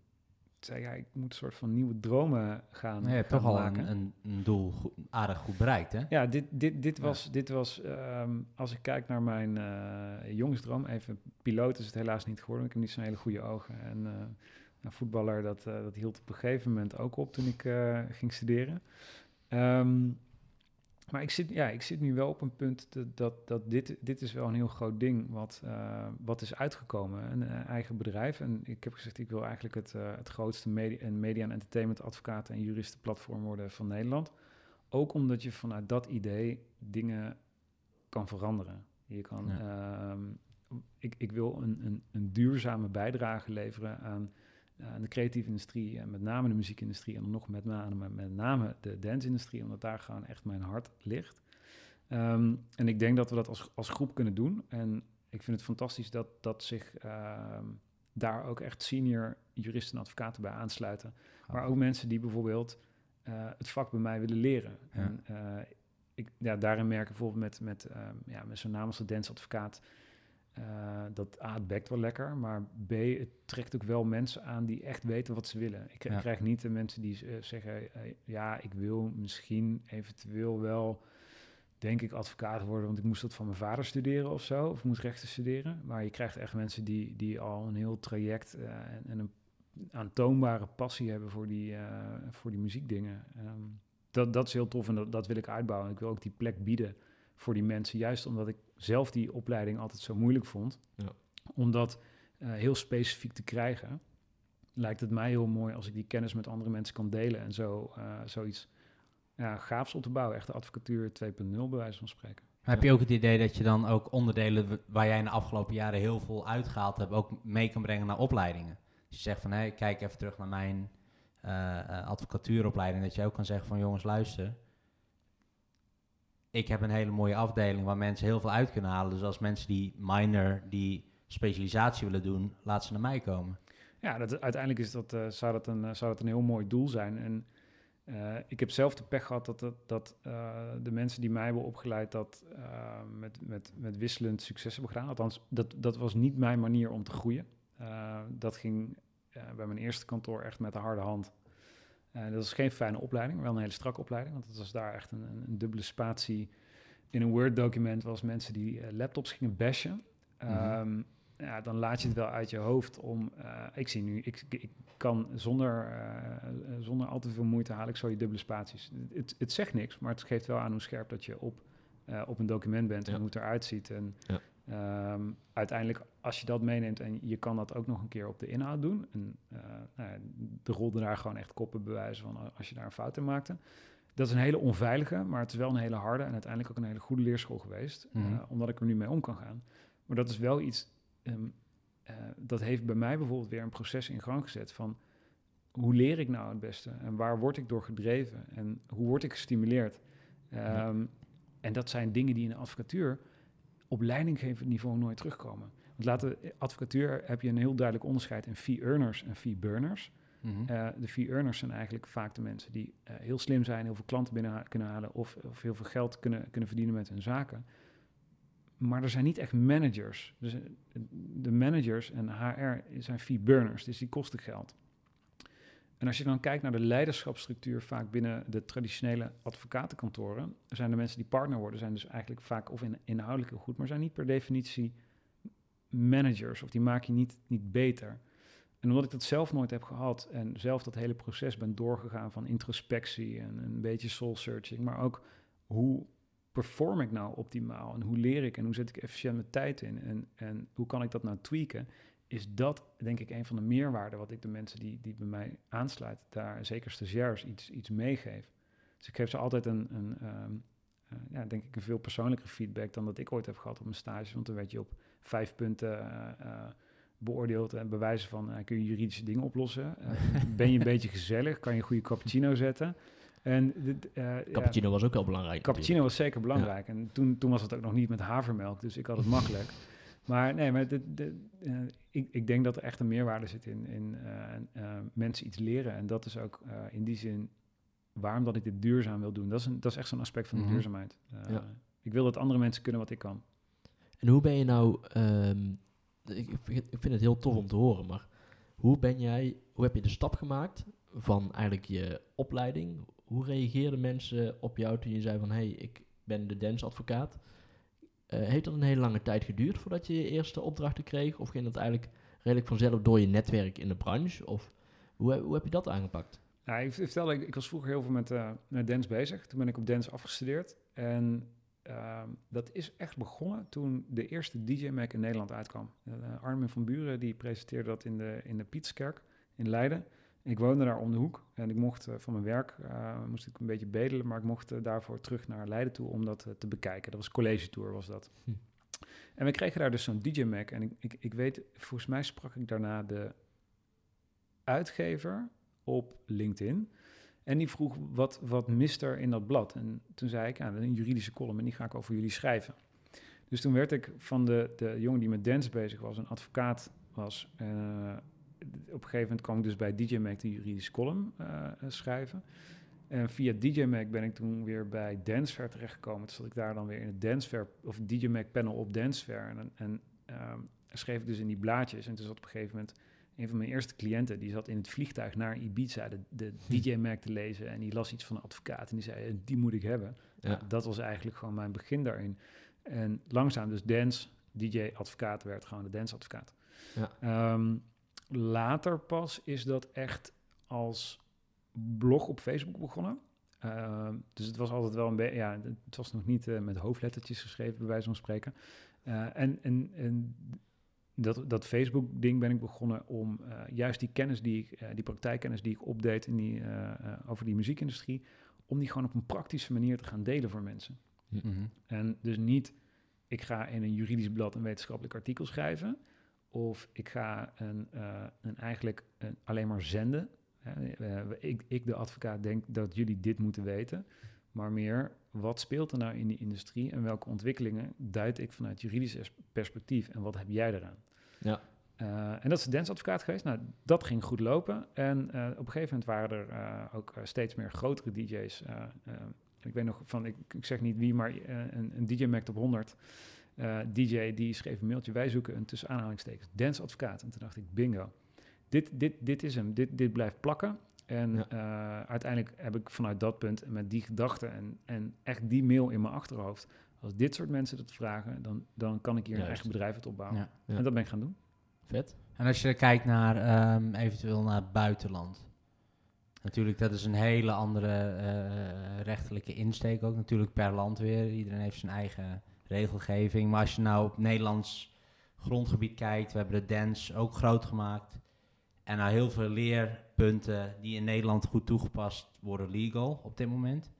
zei, ja, ik moet een soort van nieuwe dromen gaan, nee, gaan toch maken. al een, een, doel goed, aardig goed bereikt, hè? Ja, dit, dit, dit was, ja. dit was um, als ik kijk naar mijn uh, jongensdroom, even piloot is het helaas niet geworden. Ik heb niet zo'n hele goede ogen. En uh, een voetballer, dat, uh, dat hield op een gegeven moment ook op toen ik ging studeren. Um, maar ik zit, ja, ik zit nu wel op een punt dat, dat, dat dit, dit is wel een heel groot ding wat, uh, wat is uitgekomen. Een uh, eigen bedrijf. En ik heb gezegd, ik wil eigenlijk het, uh, het grootste media, media en entertainment advocaten en juristenplatform worden van Nederland. Ook omdat je vanuit dat idee dingen kan veranderen. Je kan, ja. ik, ik wil een, een, een duurzame bijdrage leveren aan aan de creatieve industrie en met name de muziekindustrie en nog met name, met name de dance-industrie, omdat daar gewoon echt mijn hart ligt. Um, en ik denk dat we dat als, als groep kunnen doen. En ik vind het fantastisch dat, dat zich um, daar ook echt senior juristen en advocaten bij aansluiten. Oh. Maar ook mensen die bijvoorbeeld uh, het vak bij mij willen leren. Ja. En uh, ik, ja, daarin merken bijvoorbeeld met, met, um, ja, met zo'n naam als de dance-advocaat uh, dat A, het bekt wel lekker, maar B, het trekt ook wel mensen aan die echt weten wat ze willen. Ik, ja. krijg niet de mensen die uh, zeggen, uh, ja, ik wil misschien eventueel wel, denk ik, advocaat worden, want ik moest dat van mijn vader studeren of zo, of moest rechten studeren. Maar je krijgt echt mensen die, die al een heel traject en, en, een aantoonbare passie hebben voor die, voor die muziekdingen. Um, dat, dat is heel tof en dat, dat wil ik uitbouwen. Ik wil ook die plek bieden voor die mensen, juist omdat ik zelf die opleiding altijd zo moeilijk vond. Ja. Om dat uh, heel specifiek te krijgen, lijkt het mij heel mooi als ik die kennis met andere mensen kan delen en zo uh, zoiets ja, gaafs op te bouwen. Echt de advocatuur 2.0 bij wijze van spreken. Maar heb je ook het idee dat je dan ook onderdelen waar jij in de afgelopen jaren heel veel uitgehaald hebt, ook mee kan brengen naar opleidingen? Dus je zegt van, hé, hey, kijk even terug naar mijn uh, advocatuuropleiding. Dat je ook kan zeggen van, jongens, luister, ik heb een hele mooie afdeling waar mensen heel veel uit kunnen halen. Dus als mensen die minor, die specialisatie willen doen, laat ze naar mij komen. Ja, dat, uiteindelijk is dat, uh, zou, dat een, uh, zou dat een heel mooi doel zijn. En uh, ik heb zelf de pech gehad dat, dat, dat de mensen die mij hebben opgeleid dat met, met, met wisselend succes hebben gedaan. Althans, dat, dat was niet mijn manier om te groeien. dat ging bij mijn eerste kantoor echt met de harde hand. Uh, dat is geen fijne opleiding, wel een hele strakke opleiding. Want het was daar echt een, een, dubbele spatie in een Word-document... was mensen die uh, laptops gingen bashen. Mm -hmm. um, ja, dan laat je het wel uit je hoofd om... Uh, ik zie nu, ik, ik kan zonder, zonder al te veel moeite haal ik zo je dubbele spaties. Het, het zegt niks, maar het geeft wel aan hoe scherp dat je op, op een document bent... en ja. hoe het eruit ziet. En ja. Um, uiteindelijk, als je dat meeneemt en je kan dat ook nog een keer op de inhoud doen. En uh, nou ja, de rolde daar gewoon echt koppen bewijzen van als je daar een fout in maakte. Dat is een hele onveilige, maar het is wel een hele harde en uiteindelijk ook een hele goede leerschool geweest. Mhm. eh, omdat ik er nu mee om kan gaan. Maar dat is wel iets, ehm, eh, dat heeft bij mij bijvoorbeeld weer een proces in gang gezet van hoe leer ik nou het beste en waar word ik door gedreven en hoe word ik gestimuleerd. Ja. Ehm, En dat zijn dingen die in de advocatuur op leidinggevend niveau nooit terugkomen. Want laten advocatuur heb je een heel duidelijk onderscheid in fee earners en fee burners. Mhm. Eh, de fee earners zijn eigenlijk vaak de mensen die eh, heel slim zijn, heel veel klanten binnen kunnen halen of, of heel veel geld kunnen, kunnen verdienen met hun zaken. Maar er zijn niet echt managers. Dus eh, de managers en HR zijn fee burners, dus die kosten geld. En als je dan kijkt naar de leiderschapsstructuur vaak binnen de traditionele advocatenkantoren, zijn de mensen die partner worden, zijn dus eigenlijk vaak of in, inhoudelijk heel goed, maar zijn niet per definitie managers of die maak je niet, niet beter. En omdat ik dat zelf nooit heb gehad en zelf dat hele proces ben doorgegaan van introspectie en een beetje soul searching, maar ook hoe perform ik nou optimaal en hoe leer ik en hoe zet ik efficiënt mijn tijd in en, en hoe kan ik dat nou tweaken, is dat denk ik een van de meerwaarden wat ik de mensen die, die bij mij aansluiten, daar zeker stagiairs iets, iets meegeef. Dus ik geef ze altijd een, een ehm, eh, ja, denk ik een veel persoonlijkere feedback dan dat ik ooit heb gehad op mijn stage, want dan werd je op vijf punten eh, eh, beoordeeld en bewijzen van kun je juridische dingen oplossen, ben je een beetje gezellig, kan je een goede cappuccino zetten. En ja, Cappuccino was ook wel belangrijk. Cappuccino was zeker belangrijk. En toen, toen was het ook nog niet met havermelk, dus ik had het makkelijk. Maar nee, maar de, de, eh, ik, ik denk dat er echt een meerwaarde zit in, in eh, eh, mensen iets leren. En dat is ook in die zin waarom dat ik dit duurzaam wil doen. Dat is, een, dat is echt zo'n aspect van de Mhm. duurzaamheid. Ja. Ik wil dat andere mensen kunnen wat ik kan. En hoe ben je nou... ehm, ik, ik vind het heel tof om te horen, maar hoe ben jij... Hoe heb je de stap gemaakt van eigenlijk je opleiding? Hoe reageerden mensen op jou toen je zei van... hey, ik ben de dansadvocaat. Heeft dat een hele lange tijd geduurd voordat je je eerste opdrachten kreeg? Of ging dat eigenlijk redelijk vanzelf door je netwerk in de branche? Of hoe, hoe heb je dat aangepakt? Nou, ik ik, ik was vroeger heel veel met, eh, met dance bezig. Toen ben ik op dance afgestudeerd. En ehm, dat is echt begonnen toen de eerste DJ Mac in Nederland uitkwam. Uh, Armin van Buren die presenteerde dat in de, in de Pieterskerk in Leiden. Ik woonde daar om de hoek en ik mocht eh, van mijn werk, eh, moest ik een beetje bedelen, maar ik mocht eh, daarvoor terug naar Leiden toe om dat te bekijken. Dat was college tour was dat. Hm. En we kregen daar dus zo'n DJ Mac en ik, ik, ik weet, volgens mij sprak ik daarna de uitgever op LinkedIn. En die vroeg, wat, wat mist er in dat blad? En toen zei ik, ja, een juridische column en die ga ik over jullie schrijven. Dus toen werd ik van de, de jongen die met dance bezig was, een advocaat was. Op een gegeven moment kwam ik dus bij DJ Mac de juridische column eh, schrijven. En via DJ Mac ben ik toen weer bij Dancefair terechtgekomen. Toen zat ik daar dan weer in het Dancefair, of DJ Mac panel op Dancefair. En, en ehm, schreef ik dus in die blaadjes. En toen zat op een gegeven moment een van mijn eerste cliënten, die zat in het vliegtuig naar Ibiza de, de DJ Mac te lezen. En die las iets van een advocaat en die zei, "Eh, die moet ik hebben. Ja. Nou, dat was eigenlijk gewoon mijn begin daarin. En langzaam dus dance, DJ, advocaat werd gewoon de dance advocaat. Ja. Ehm, later pas is dat echt als blog op Facebook begonnen. Ehm, dus het was altijd wel een beetje, ja, het was nog niet eh, met hoofdlettertjes geschreven, bij wijze van spreken. Eh, en en, en dat, dat Facebook-ding ben ik begonnen om eh, juist die kennis die ik, die praktijkkennis die ik opdeed in die, over die muziekindustrie, om die gewoon op een praktische manier te gaan delen voor mensen. Mhm. En dus niet, ik ga in een juridisch blad een wetenschappelijk artikel schrijven. Of ik ga een, eh, een eigenlijk een, alleen maar zenden. Ik, ik, de advocaat, denk dat jullie dit moeten weten. Maar meer, wat speelt er nou in die industrie en welke ontwikkelingen duid ik vanuit juridisch perspectief en wat heb jij eraan? Ja. Eh, en dat is de dansadvocaat geweest. Nou, dat ging goed lopen. En eh, op een gegeven moment waren er ook steeds meer grotere DJ's. ik weet nog van, ik, ik zeg niet wie, maar een, een DJ Mac op 100. Eh, DJ die schreef een mailtje, wij zoeken een tussen aanhalingstekens dansadvocaat. En toen dacht ik, bingo. Dit, dit, dit is hem, dit, dit blijft plakken. En Ja. eh, uiteindelijk heb ik vanuit dat punt en met die gedachte en, en echt die mail in mijn achterhoofd. Als dit soort mensen dat vragen, dan, dan kan ik hier een eigen bedrijf uit opbouwen. Ja. Ja. En dat ben ik gaan doen. Vet. En als je kijkt naar ehm, eventueel naar het buitenland. Natuurlijk, dat is een hele andere eh, rechtelijke insteek ook. Natuurlijk per land weer. Iedereen heeft zijn eigen regelgeving. Maar als je nou op Nederlands grondgebied kijkt, we hebben de dance ook groot gemaakt. En nou heel veel leerpunten die in Nederland goed toegepast worden legal op dit moment.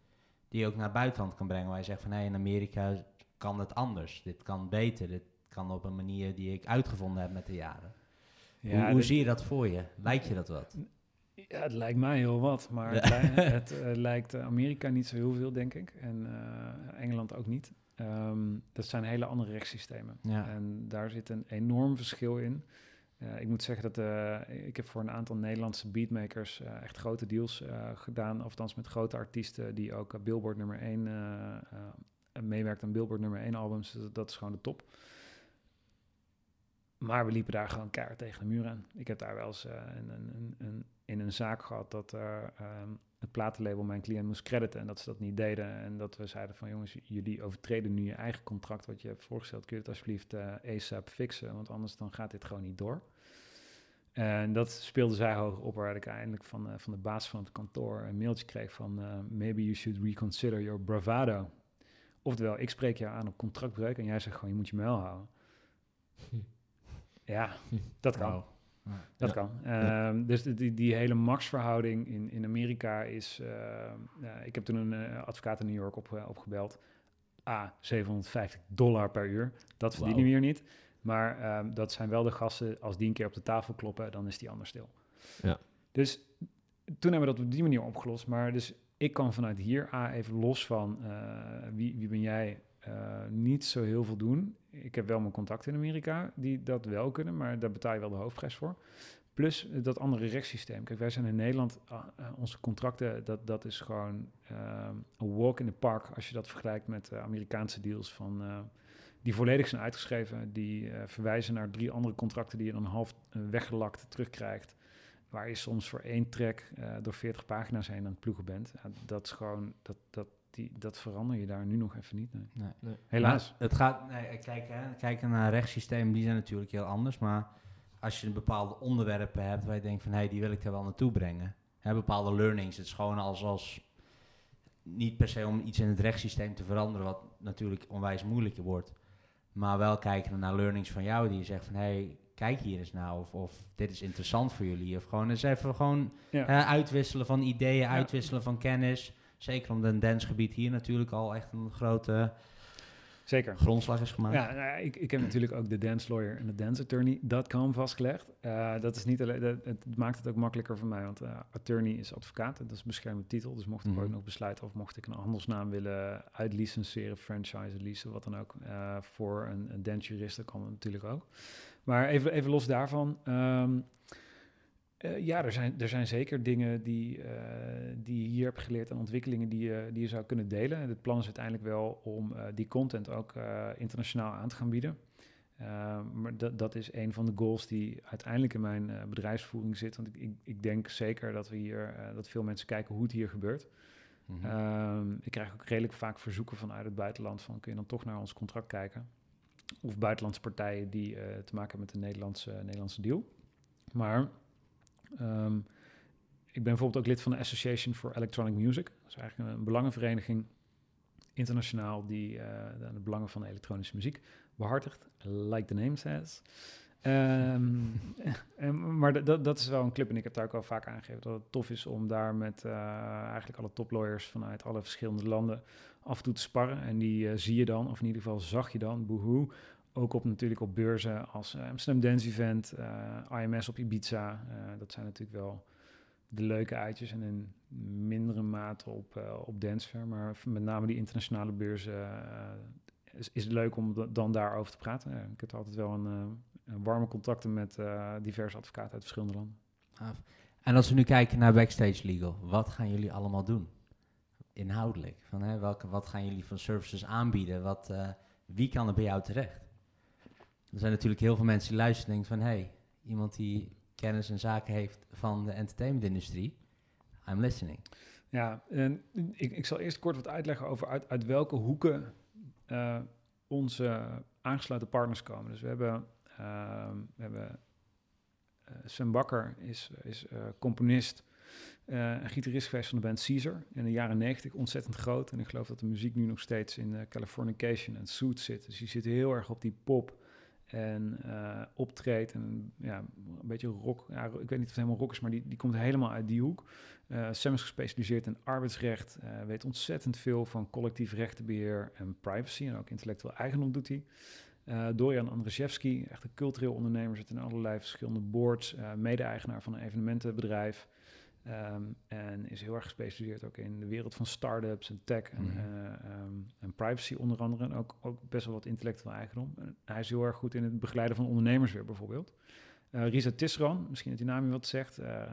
die je ook naar het buitenland kan brengen. Waar je zegt van, hé, in Amerika kan het anders. Dit kan beter. Dit kan op een manier die ik uitgevonden heb met de jaren. hoe hoe zie je dat voor je? Lijkt je dat wat? Ja, het lijkt mij heel wat, maar Ja. het, het eh, lijkt eh, Amerika niet zo heel veel, denk ik. En eh, Engeland ook niet. Ehm, dat zijn hele andere rechtssystemen. Ja. En daar zit een enorm verschil in. Eh, ik moet zeggen dat eh, ik heb voor een aantal Nederlandse beatmakers eh, echt grote deals gedaan. Of althans met grote artiesten die ook Billboard nummer 1 meewerkt aan Billboard nummer 1 albums. Dus dat is gewoon de top. Maar we liepen daar gewoon keihard tegen de muur aan. Ik heb daar wel eens een, een, een, een- in een zaak gehad dat er, ehm, het platenlabel mijn cliënt moest crediten en dat ze dat niet deden. En dat we zeiden van jongens, jullie overtreden nu je eigen contract wat je hebt voorgesteld. Kun je het alsjeblieft eh ASAP fixen, want anders dan gaat dit gewoon niet door. En dat speelde zij hoog op, waar ik eindelijk van, eh, van de baas van het kantoor een mailtje kreeg van eh, maybe you should reconsider your bravado. Oftewel, ik spreek jou aan op contractbreuk en jij zegt gewoon je moet je muil houden. Ja, dat kan. Dat kan. Ehm, Dus die, die hele machtsverhouding in, in Amerika is... eh, ik heb toen een eh, advocaat in New York op, eh, opgebeld. A, 750 dollar per uur. Dat verdienen we Wauw. hier niet. Maar ehm, dat zijn wel de gasten, als die een keer op de tafel kloppen, dan is die anders stil. Ja. Dus toen hebben we dat op die manier opgelost. Maar dus ik kan vanuit hier, A, even los van wie, wie ben jij, niet zo heel veel doen. Ik heb wel mijn contacten in Amerika die dat wel kunnen, maar daar betaal je wel de hoofdprijs voor. Plus eh, dat andere rechtssysteem. Kijk, wij zijn in Nederland, ah, eh, onze contracten, dat, dat is gewoon eh, een walk in the park als je dat vergelijkt met Amerikaanse deals van, die volledig zijn uitgeschreven. Die verwijzen naar drie andere contracten die je dan half weggelakt terugkrijgt. Waar je soms voor één eh, door 40 pagina's heen aan het ploegen bent. Dat is gewoon, dat, dat, die, dat verander je daar nu nog even niet. Nee. Nee. Nee. Helaas. Maar het gaat, nee, kijk, hè, kijken naar rechtssystemen, die zijn natuurlijk heel anders. Maar als je bepaalde onderwerpen hebt waar je denkt van, hé, die wil ik er wel naartoe brengen. Hè, bepaalde learnings, het is gewoon als, als, niet per se om iets in het rechtssysteem te veranderen, wat natuurlijk onwijs moeilijker wordt. Maar wel kijken naar learnings van jou, die je zegt van, hé, hey, kijk hier eens nou, of, of dit is interessant voor jullie. Of gewoon eens even gewoon Ja. eh, uitwisselen van ideeën, uitwisselen van kennis. Zeker omdat een dansgebied hier natuurlijk al echt een grote Zeker. grondslag is gemaakt. Ja, nou ja, ik, ik heb natuurlijk ook de dance lawyer en de danceattorney.com vastgelegd. Eh, dat is niet alleen, dat, het maakt het ook makkelijker voor mij, want eh, attorney is advocaat en dat is een beschermde titel. Dus mocht ik Mhm. ooit nog besluiten of mocht ik een handelsnaam willen uitlicenseren, franchise leasen, wat dan ook, eh, voor een, een dancejurist, dat kan natuurlijk ook. Maar even, even los daarvan. ehm, eh, ja, er zijn, er zijn zeker dingen die, eh, die je hier hebt geleerd en ontwikkelingen die je, die je zou kunnen delen. Het plan is uiteindelijk wel om eh, die content ook internationaal aan te gaan bieden. Maar dat, dat is een van de goals die uiteindelijk in mijn bedrijfsvoering zit. Want ik, ik, ik denk zeker dat we hier, dat veel mensen kijken hoe het hier gebeurt. Mhm. Ehm, ik krijg ook redelijk vaak verzoeken vanuit het buitenland van kun je dan toch naar ons contract kijken. Of buitenlandse partijen die te maken hebben met de Nederlandse, Nederlandse deal. Maar ehm, ik ben bijvoorbeeld ook lid van de Association for Electronic Music. Dat is eigenlijk een belangenvereniging internationaal die eh, de, belangen van elektronische muziek behartigt. Like the name says. Ehm, en- maar dat- is wel een clip en ik heb daar ook al vaak aangegeven dat het tof is om daar met eh, eigenlijk alle toplawyers vanuit alle verschillende landen af en toe te sparren. En die eh, zie je dan, of in ieder geval zag je dan, boehoe, ook op natuurlijk op beurzen als eh, Amsterdam Dance Event, eh, IMS op Ibiza. Eh, dat zijn natuurlijk wel de leuke uitjes en in mindere mate op, eh op Dancefair. Maar met name die internationale beurzen is, het leuk om da- dan daarover te praten. Ik heb altijd wel een, warme contacten met diverse advocaten uit verschillende landen. Gaaf. En als we nu kijken naar Backstage Legal, wat gaan jullie allemaal doen? Inhoudelijk. Van, hè, welke, wat gaan jullie van services aanbieden? Wat, wie kan er bij jou terecht? Er zijn natuurlijk heel veel mensen die luisteren en denken van... hey, iemand die kennis en zaken heeft van de entertainmentindustrie. I'm listening. Ja, en ik, ik zal eerst kort wat uitleggen over uit, uit welke hoeken eh, onze aangesloten partners komen. Dus we hebben, ehm, we hebben eh, Sven Bakker is, is eh, componist en gitarist geweest van de band Caesar in de jaren 90, ontzettend groot. En ik geloof dat de muziek nu nog steeds in Californication en Suits zit. Dus die zit heel erg op die pop en eh, optreedt. En ja, een beetje rock. Ja, ik weet niet of het helemaal rock is, maar die, die komt helemaal uit die hoek. Uh, Sam is gespecialiseerd in arbeidsrecht, uh, weet ontzettend veel van collectief rechtenbeheer en privacy. En ook intellectueel eigendom doet hij. Uh, Dorian Andrzejewski, echt een cultureel ondernemer, zit in allerlei verschillende boards, mede-eigenaar van een evenementenbedrijf. Um, en is heel erg gespecialiseerd ook in de wereld van start-ups en tech en, mm. um, en, privacy onder andere. En ook, ook best wel wat intellectueel eigendom. En hij is heel erg goed in het begeleiden van ondernemers weer bijvoorbeeld. Uh, Risa Tisran, misschien dat die naam je wat zegt, uh,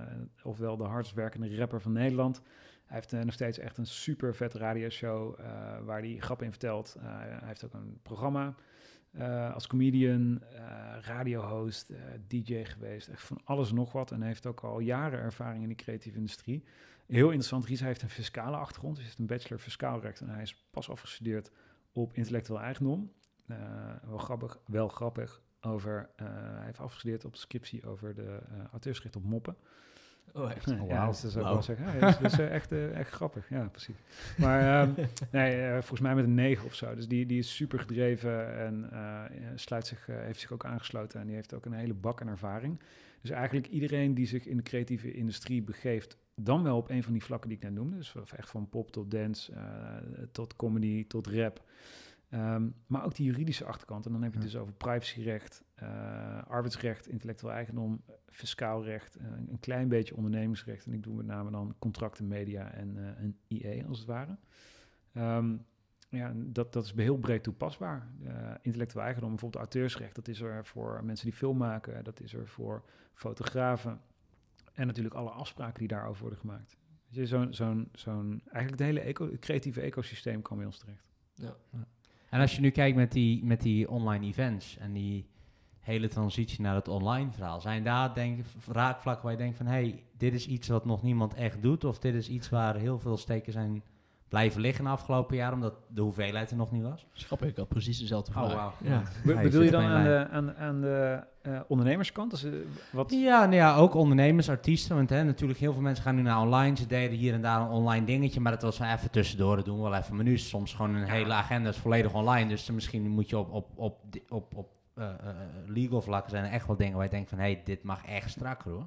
ofwel de hardst werkende rapper van Nederland. Hij heeft uh, nog steeds echt een super vet radioshow waar hij grappen in vertelt. hij heeft ook een programma uh, als comedian, uh, radiohost, uh, DJ geweest. Echt van alles nog wat. En heeft ook al jaren ervaring in de creatieve industrie. Heel interessant, Ries heeft een fiscale achtergrond. Hij heeft een bachelor fiscaal recht. En hij is pas afgestudeerd op intellectueel eigendom. wel grappig, wel grappig. Over, hij heeft afgestudeerd op scriptie over de auteursrecht op moppen. Oh, echt? Oh, ja, dat zou ik wel zeggen. Ja, dat is, uh, echt, uh, echt grappig. Ja, precies. Maar um, nee, uh, volgens mij met een 9 of zo. Dus die, die is super gedreven en sluit zich, heeft zich ook aangesloten. En die heeft ook een hele bak aan ervaring. Dus eigenlijk iedereen die zich in de creatieve industrie begeeft, dan wel op een van die vlakken die ik net noemde. Dus echt van pop tot dance, tot comedy, tot rap. Um, maar ook die juridische achterkant. En dan heb je het dus over privacyrecht, uh, arbeidsrecht, intellectueel eigendom, fiscaal recht, uh, een klein beetje ondernemingsrecht. En ik doe met name dan contracten, media en, uh, en IE als het ware. Um, ja, dat, dat is heel breed toepasbaar. intellectueel eigendom, bijvoorbeeld auteursrecht, dat is er voor mensen die film maken, dat is er voor fotografen. En natuurlijk alle afspraken die daarover worden gemaakt. Zo'n, zo'n, zo'n, eigenlijk het hele eco, het creatieve ecosysteem kan bij ons terecht. Ja. ja. En als je nu kijkt met die, met die online events en die hele transitie naar het online verhaal, zijn daar denk ik raakvlakken waar je denkt van hé, hey, dit is iets wat nog niemand echt doet of dit is iets waar heel veel steken zijn blijven liggen de afgelopen jaar, omdat de hoeveelheid er nog niet was? Schappig, ik had precies dezelfde vraag. Oh, wow. ja. Be bedoel je dan aan de, aan, aan de uh, ondernemerskant? Dus, uh, wat? Ja, nou ja, ook ondernemers, artiesten. Want hè, natuurlijk heel veel mensen gaan nu naar online. Ze deden hier en daar een online dingetje, maar dat was van even tussendoor. Dat doen we wel even. Maar nu is soms gewoon een hele agenda is volledig online. Dus misschien moet je op, op, op, op, op legal vlakken zijn er echt wel dingen waar je denkt van... hé, hey, dit mag echt strakker hoor.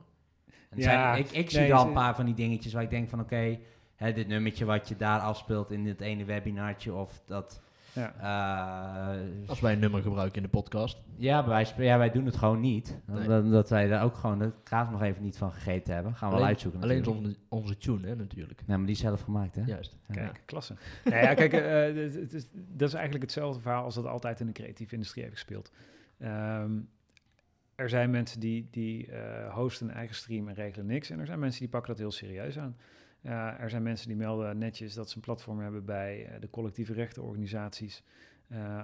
En ja, zijn, ik, ik zie nee, al een paar van die dingetjes waar ik denk van... oké, okay, dit nummertje wat je daar afspeelt in dit ene webinartje... of dat ja. Uh, Als wij een nummer gebruiken in de podcast. Ja, wij, ja wij doen het gewoon niet. Nee. Dat, wij daar ook gewoon de kaas nog even niet van gegeten hebben. Gaan we wel uitzoeken Alleen onze, onze tune, hè, natuurlijk. Nee, maar die is zelf gemaakt, hè? Juist. Ja. Kijk, klasse. nee, ja, kijk, uh, het is, dat is eigenlijk hetzelfde verhaal als dat altijd in de creatieve industrie heeft gespeeld. Um, er zijn mensen die, die uh, hosten een eigen stream en regelen niks. En er zijn mensen die pakken dat heel serieus aan. Uh, er zijn mensen die melden netjes dat ze een platform hebben bij uh, de collectieve rechtenorganisaties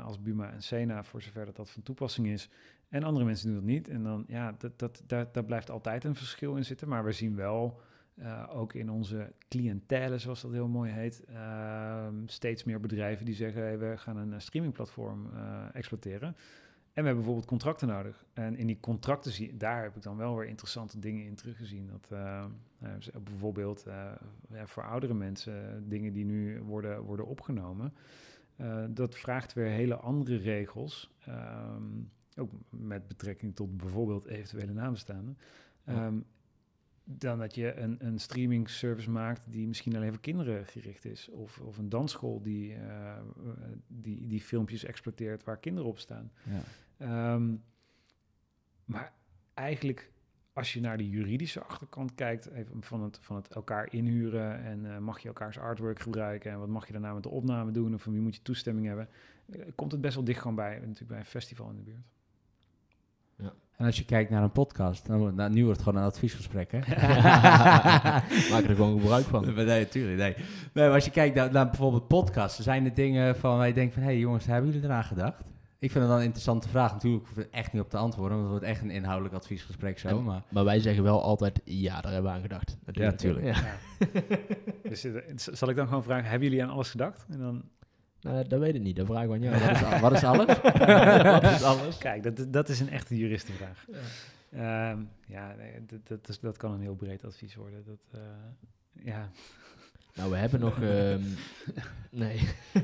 als Buma en Sena, voor zover dat dat van toepassing is. En andere mensen doen dat niet. En dan, ja, dat, dat, daar, daar blijft altijd een verschil in zitten. Maar we zien wel, ook in onze cliëntele, zoals dat heel mooi heet, ehm, steeds meer bedrijven die zeggen, hey, we gaan een streamingplatform exploiteren. En we hebben bijvoorbeeld contracten nodig. En in die contracten, zie, daar heb ik dan wel weer interessante dingen in teruggezien. Dat uh, bijvoorbeeld uh, ja, voor oudere mensen, dingen die nu worden, worden opgenomen. Uh, dat vraagt weer hele andere regels. Um, ook met betrekking tot bijvoorbeeld eventuele nabestaanden. Um, dan dat je een, een streaming service maakt die misschien alleen voor kinderen gericht is. Of, of een dansschool die, uh, die, die filmpjes exploiteert waar kinderen op staan. Ja. Um, maar eigenlijk, als je naar de juridische achterkant kijkt, even van het, van het elkaar inhuren en uh, mag je elkaars artwork gebruiken en wat mag je daarna met de opname doen of van wie moet je toestemming hebben, uh, komt het best wel dicht gewoon bij, natuurlijk bij een festival in de buurt. Ja. En als je kijkt naar een podcast, dan nou, nu wordt het gewoon een adviesgesprek, hè? Maak er gewoon gebruik van. Nee, natuurlijk, nee. nee. maar als je kijkt naar, naar bijvoorbeeld podcasts, zijn er dingen van waar je denkt van, hé hey, jongens, hebben jullie eraan gedacht? Ik vind het dan een interessante vraag. Natuurlijk hoef ik echt niet op te antwoorden, want het wordt echt een inhoudelijk adviesgesprek zo. En, maar. maar wij zeggen wel altijd, ja, daar hebben we aan gedacht. Natuurlijk. Ja, natuurlijk. Ja. dus, eh, zal ik dan gewoon vragen, hebben jullie aan alles gedacht? En dan nou, dat weet ik niet. Dat vraag ik aan jou. Wat is, wat is alles? wat is alles? Kijk, dat, dat is een echte juristenvraag. Ja, um, ja nee, dat, dat, is, dat kan een heel breed advies worden. Dat, uh, ja. Nou, we hebben nog... ehm, nee.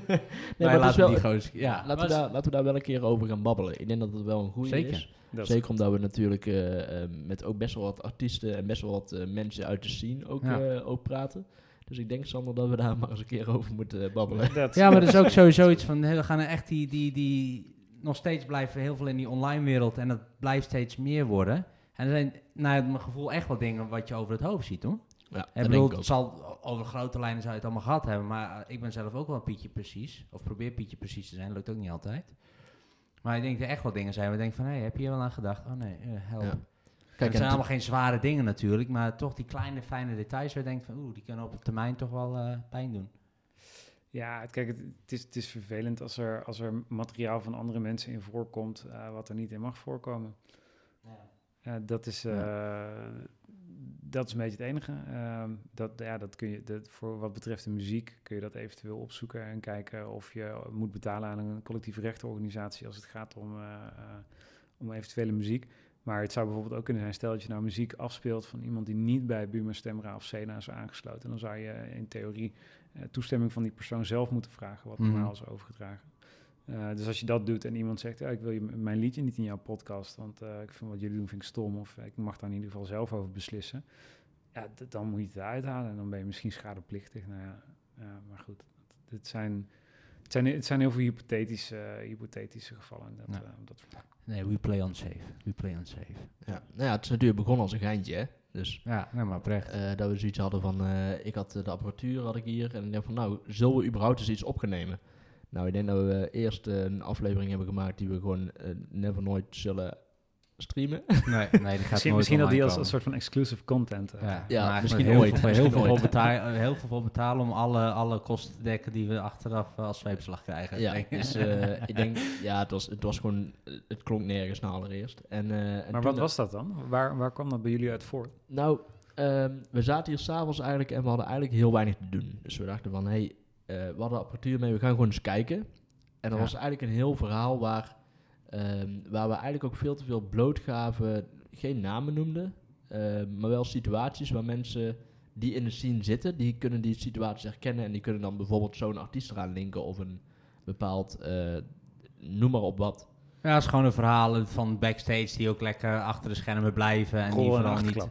nee, maar laten wel, die Ja, laten, we daar, laten we daar wel een keer over gaan babbelen. Ik denk dat het wel een goede Zeker. is. Dat is- Zeker omdat we natuurlijk eh, eh, met ook best wel wat artiesten en best wel wat eh, mensen uit de scene ook, Ja. eh, ook praten. Dus ik denk, Sander, dat we daar maar eens een keer over moeten babbelen. dat- Ja, maar er is ook sowieso iets van, we gaan er echt die, die, die, nog steeds blijven heel veel in die online wereld en dat blijft steeds meer worden. En er zijn, naar mijn gevoel, echt wel dingen wat je over het hoofd ziet, hoor. Ja, dat bedoel, denk ik het zal over grote lijnen zou je het allemaal gehad hebben, maar eh, ik ben zelf ook wel Pietje precies, of probeer Pietje precies te zijn, lukt ook niet altijd. Maar ik denk dat er echt wel dingen zijn waar je denkt van, hé, heb je hier wel aan gedacht? Oh nee, eh, help. Ja. Kijk, het en zijn allemaal geen zware dingen natuurlijk, maar toch die kleine fijne details waar je denkt van, oeh, die kunnen op termijn toch wel eh, pijn doen. Ja, het, kijk, het, het is, het is vervelend als er, als er materiaal van andere mensen in voorkomt eh, wat er niet in mag voorkomen. Ja, dat, is, eh, dat is een beetje het enige. Ehm, dat, ja, dat kun je, dat, voor wat betreft de muziek kun je dat eventueel opzoeken en kijken of je moet betalen aan een collectieve rechtenorganisatie als het gaat om, eh, eh, om eventuele muziek. Maar het zou bijvoorbeeld ook kunnen zijn, stel dat je nou muziek afspeelt van iemand die niet bij Buma Stemra of Sena is aangesloten. Dan zou je in theorie eh, toestemming van die persoon zelf moeten vragen, wat Mhm. normaal is overgedragen. Eh, dus als je dat doet en iemand zegt, ja, ik wil je mijn liedje niet in jouw podcast, want eh, ik vind wat jullie doen vind ik stom, of eh, ik mag daar in ieder geval zelf over beslissen. Ja, dan moet je het eruit halen en dan ben je misschien schadeplichtig. Nou ja, ja maar goed, het zijn, het zijn, het zijn heel veel hypothetische, hypothetische gevallen. Dat, Ja. eh, dat, Nee, we play on safe. We play on safe. Ja. Nou ja, het is natuurlijk begonnen als een geintje, hè. Dus Ja, nee, maar oprecht. eh, dat we zoiets hadden van, eh, ik had de apparatuur had ik hier en ik denk van, nou, zullen we überhaupt eens iets op gaan nemen? Nou, ik denk dat we eerst eh, een aflevering hebben gemaakt die we gewoon eh, never nooit zullen streamen. Nee, nee, die gaat misschien nooit misschien dat die als een soort van exclusive content. eh, Ja, Ja, maar misschien heel ooit, Veel, heel, veel voor ooit. betalen, heel veel voor betalen om alle, alle kosten te dekken die we achteraf als zweepslag krijgen. ja, denk dus eh, ik denk, ja, het was, het was gewoon, het klonk nergens naar allereerst. En, eh, en Maar wat was dat dan? Waar, waar kwam dat bij jullie uit voort? Nou, ehm, we zaten hier s'avonds eigenlijk en we hadden eigenlijk heel weinig te doen. Dus we dachten van, hé, hey, we hadden apparatuur mee, we gaan gewoon eens kijken. En dat Ja. was eigenlijk een heel verhaal waar, ehm, waar we eigenlijk ook veel te veel blootgaven, geen namen noemden, ehm, maar wel situaties waar mensen die in de scene zitten, die kunnen die situaties herkennen en die kunnen dan bijvoorbeeld zo'n artiest eraan linken of een bepaald, eh, noem maar op wat. Ja, het is gewoon een verhaal van backstage die ook lekker achter de schermen blijven. En die Goal vooral niet...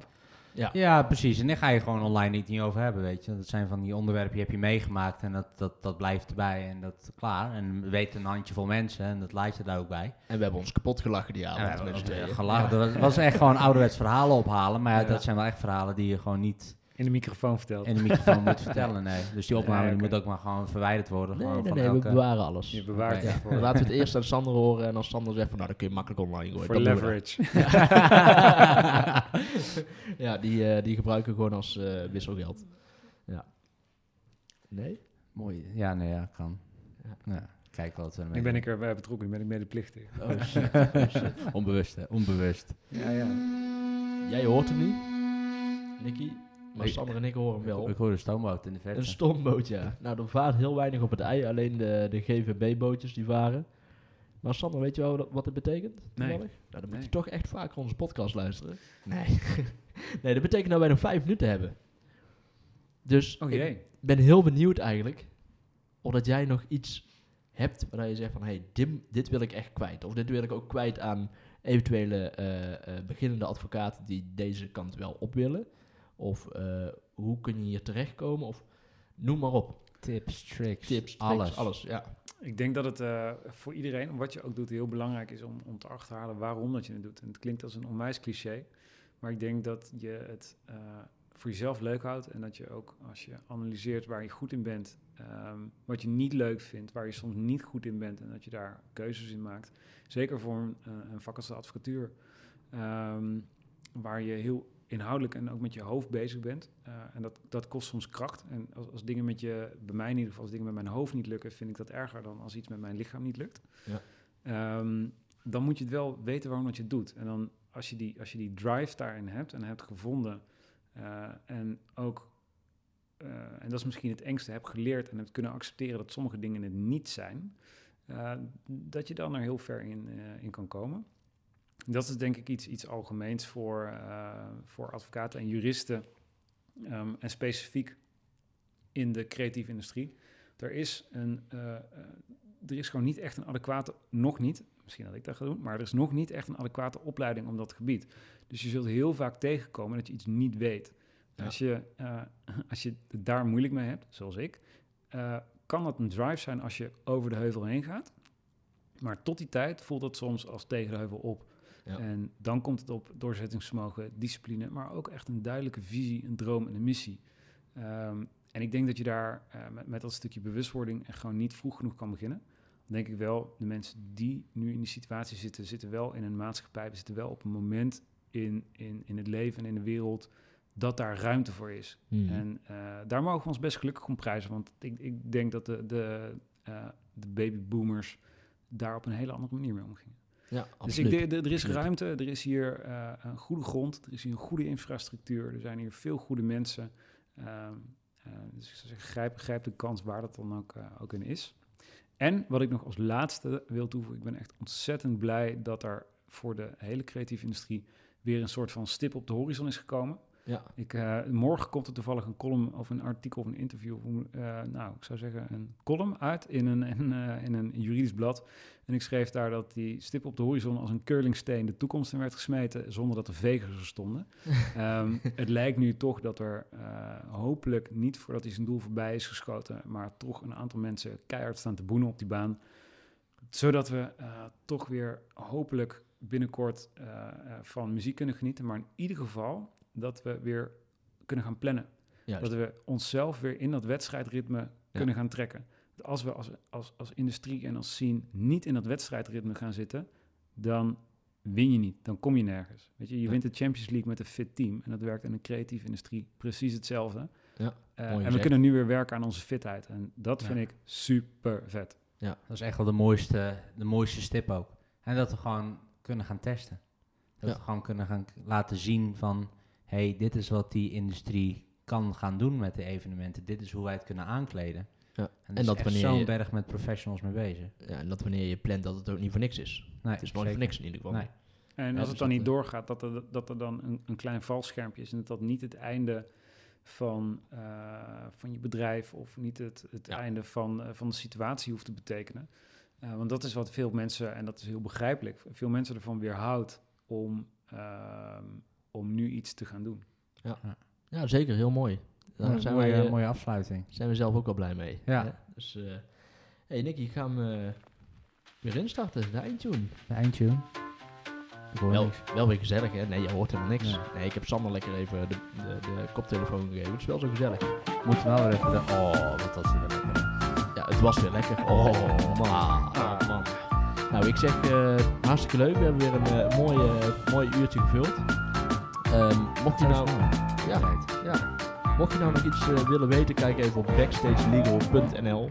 Ja. Ja, precies. En daar ga je gewoon online niet, niet over hebben, weet je. Dat zijn van die onderwerpen die heb je meegemaakt en dat, dat, dat blijft erbij en dat klaar. En we weten een handjevol mensen en dat laat je daar ook bij. En we hebben ons kapot gelachen die avond. Ja, we tweeën. gelachen. Dat was echt gewoon ouderwets verhalen ophalen. Maar ja, Ja. dat zijn wel echt verhalen die je gewoon niet In de microfoon verteld. in de microfoon moet vertellen. Nee. Dus die opname die moet ook maar gewoon verwijderd worden. Nee, van nee, we elke- bewaren alles. Je bewaart Oké. het Laten we het eerst aan Sander horen en als Sander zegt van nou, dan kun je makkelijk online gooien. voor we leverage. ja, die, eh, die gebruiken we gewoon als eh, wisselgeld. Ja. Nee? Mooi. Ja, nee, ja, kan. Ja. Ja. Kijk wat we ermee Nu ben ik erbij betrokken, nu ben ik medeplichtig. Oh shit. Oh, shit. Onbewust, hè? Onbewust. Ja, ja. Jij hoort hem niet, Nicky. Maar Ik- Sander en ik horen hem Ik, wel. ik hoor een stoomboot in de verte. Een stomboot, ja. Nou, er vaart heel weinig op het ei. Alleen de, de GVB-bootjes die varen. Maar Sander, weet je wel wat- wat het betekent? Nee. Nou, dan moet Nee. je toch echt vaker onze podcast luisteren. Nee. nee, dat betekent dat wij nog vijf minuten hebben. Dus Oh ik ben heel benieuwd eigenlijk. Of dat jij nog iets hebt waar je zegt van... Hey, dit, dit wil ik echt kwijt. Of dit wil ik ook kwijt aan eventuele eh, eh, beginnende advocaten die deze kant wel op willen. Of eh, hoe kun je hier terechtkomen? Of noem maar op. Tips, tricks, Tips, alles. alles. alles ja. Ik denk dat het eh, voor iedereen, wat je ook doet, heel belangrijk is om, om te achterhalen waarom dat je het doet. En het klinkt als een onwijs cliché, maar ik denk dat je het eh, voor jezelf leuk houdt en dat je ook als je analyseert waar je goed in bent, ehm, wat je niet leuk vindt, waar je soms niet goed in bent en dat je daar keuzes in maakt. Zeker voor een, een vak als de advocatuur, ehm, waar je heel inhoudelijk en ook met je hoofd bezig bent. Eh, en dat, dat kost soms kracht. En als, als dingen met je, bij mij in ieder geval, als dingen met mijn hoofd niet lukken, vind ik dat erger dan als iets met mijn lichaam niet lukt. Ja. Ehm, dan moet je het wel weten waarom dat je het doet. En dan als je die, als je die drive daarin hebt en hebt gevonden eh, en ook, eh, en dat is misschien het engste, hebt geleerd en hebt kunnen accepteren dat sommige dingen het niet zijn, dat je dan er heel ver in, in kan komen. Dat is denk ik iets, iets algemeens voor, eh, voor advocaten en juristen. Ehm, en specifiek in de creatieve industrie. Er is, een, eh, eh, er is gewoon niet echt een adequate, nog niet, misschien had ik dat gedaan, maar er is nog niet echt een adequate opleiding om dat gebied. Dus je zult heel vaak tegenkomen dat je iets niet weet. Ja. Als, je, als je het daar moeilijk mee hebt, zoals ik, kan dat een drive zijn als je over de heuvel heen gaat. Maar tot die tijd voelt het soms als tegen de heuvel op. Ja. En dan komt het op doorzettingsvermogen, discipline, maar ook echt een duidelijke visie, een droom en een missie. Ehm, en ik denk dat je daar eh, met, met dat stukje bewustwording echt gewoon niet vroeg genoeg kan beginnen. Dan denk ik wel, de mensen die nu in die situatie zitten, zitten wel in een maatschappij, we zitten wel op een moment in, in, in het leven en in de wereld dat daar ruimte voor is. Hmm. En eh, daar mogen we ons best gelukkig om prijzen. Want ik, ik denk dat de, de, eh, de babyboomers daar op een hele andere manier mee omgingen. Ja, Dus ik, denk- er is ruimte, er is hier eh, een goede grond, er is hier een goede infrastructuur, er zijn hier veel goede mensen. Ehm, eh, dus ik zou zeggen, grijp, grijp de kans waar dat dan ook, eh, ook in is. En wat ik nog als laatste wil toevoegen, ik ben echt ontzettend blij dat er voor de hele creatieve industrie weer een soort van stip op de horizon is gekomen. Ja. Ik, eh, morgen komt er toevallig een column of een artikel of een interview, eh, nou, ik zou zeggen een column uit in een, in, eh, in een juridisch blad. En ik schreef daar dat die stip op de horizon als een curlingsteen de toekomst in werd gesmeten, zonder dat er vegers er stonden. Ehm, het lijkt nu toch dat er hopelijk niet voordat hij zijn doel voorbij is geschoten, maar toch een aantal mensen keihard staan te boenen op die baan. Zodat we toch weer hopelijk binnenkort van muziek kunnen genieten, maar in ieder geval dat we weer kunnen gaan plannen. Juist. Dat we onszelf weer in dat wedstrijdritme kunnen gaan trekken. Als we als, als, als industrie en als scene niet in dat wedstrijdritme gaan zitten, dan win je niet. Dan kom je nergens. Weet je, je Ja. wint de Champions League met een fit team. En dat werkt in een creatieve industrie precies hetzelfde. Ja, Eh, en we kunnen nu weer werken aan onze fitheid. En dat Ja. vind ik super vet. Dat is echt wel de mooiste, de mooiste stip ook. En dat we gewoon kunnen gaan testen. Dat Ja. we gewoon kunnen gaan laten zien van... hey, dit is wat die industrie kan gaan doen met de evenementen. Dit is hoe wij het kunnen aankleden. Ja. En, En is dat wanneer zo'n je- berg met professionals mee bezig. ja, en dat wanneer je plant dat het ook niet voor niks is. Nee, Het is nooit voor niks in ieder geval. Nee. En Ja, als dus het dan niet eh, doorgaat, dat er, dat er dan een, een klein valschermpje is. En dat dat niet het einde van, eh, van je bedrijf of niet het, het Ja. einde van, eh, van de situatie hoeft te betekenen. Eh, want dat is wat veel mensen, en dat is heel begrijpelijk, veel mensen ervan weerhoudt om, ehm, om nu iets te gaan doen. Ja, zeker. Heel mooi. Daar Ja, zijn, mooie, wij, eh, mooie afsluiting. zijn we zelf ook wel blij mee. Ja. hè? Dus, eh hey Nicky, ik ga hem eh, weer instarten. De eindtune. De eindtune. Wel, wel weer gezellig, hè? Nee, je hoort helemaal niks. Nee. Nee, ik heb Sander lekker even de, de, de koptelefoon gegeven. Het is wel zo gezellig. Moet wel weer even... De, oh, wat was weer lekker. Ja, het was weer lekker. Oh, man. Oh, man. Nou, ik zeg eh, hartstikke leuk. We hebben weer een mooi, mooi uurtje gevuld. Ehm, mocht je nou... Ja, ja. Mocht je nou nog iets eh, willen weten, kijk even op backstagelegal.nl.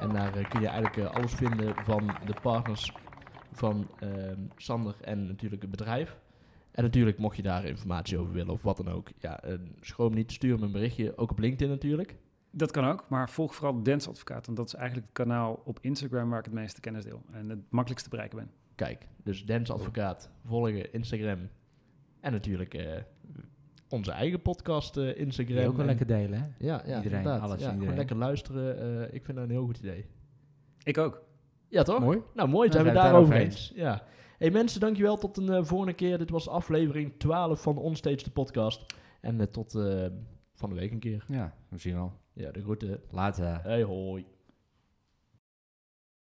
En daar eh, kun je eigenlijk eh, alles vinden van de partners van ehm, Sander en natuurlijk het bedrijf. En natuurlijk, mocht je daar informatie over willen of wat dan ook, ja, schroom niet, stuur me een berichtje. Ook op LinkedIn natuurlijk. Dat kan ook, maar volg vooral Dance Advocaat, want dat is eigenlijk het kanaal op Instagram waar ik het meeste kennis deel en het makkelijkst te bereiken ben. Kijk, dus Dance Advocaat, volgen, Instagram. En natuurlijk eh, onze eigen podcast eh, Instagram. Die ook wel En- lekker delen, hè? Ja, ja Iedereen, inderdaad. alles, ja, gewoon iedereen. lekker luisteren. eh, ik vind dat een heel goed idee. Ik ook. Ja, toch? Mooi. Nou, mooi, Ja, zijn we daarover daarover eens. Ja. Hey mensen, dankjewel. Tot een volgende keer. Dit was aflevering 12 van Onstage de podcast. En tot eh, van de week een keer. Ja, we zien wel. Ja, de groeten. Later. Hey, hoi.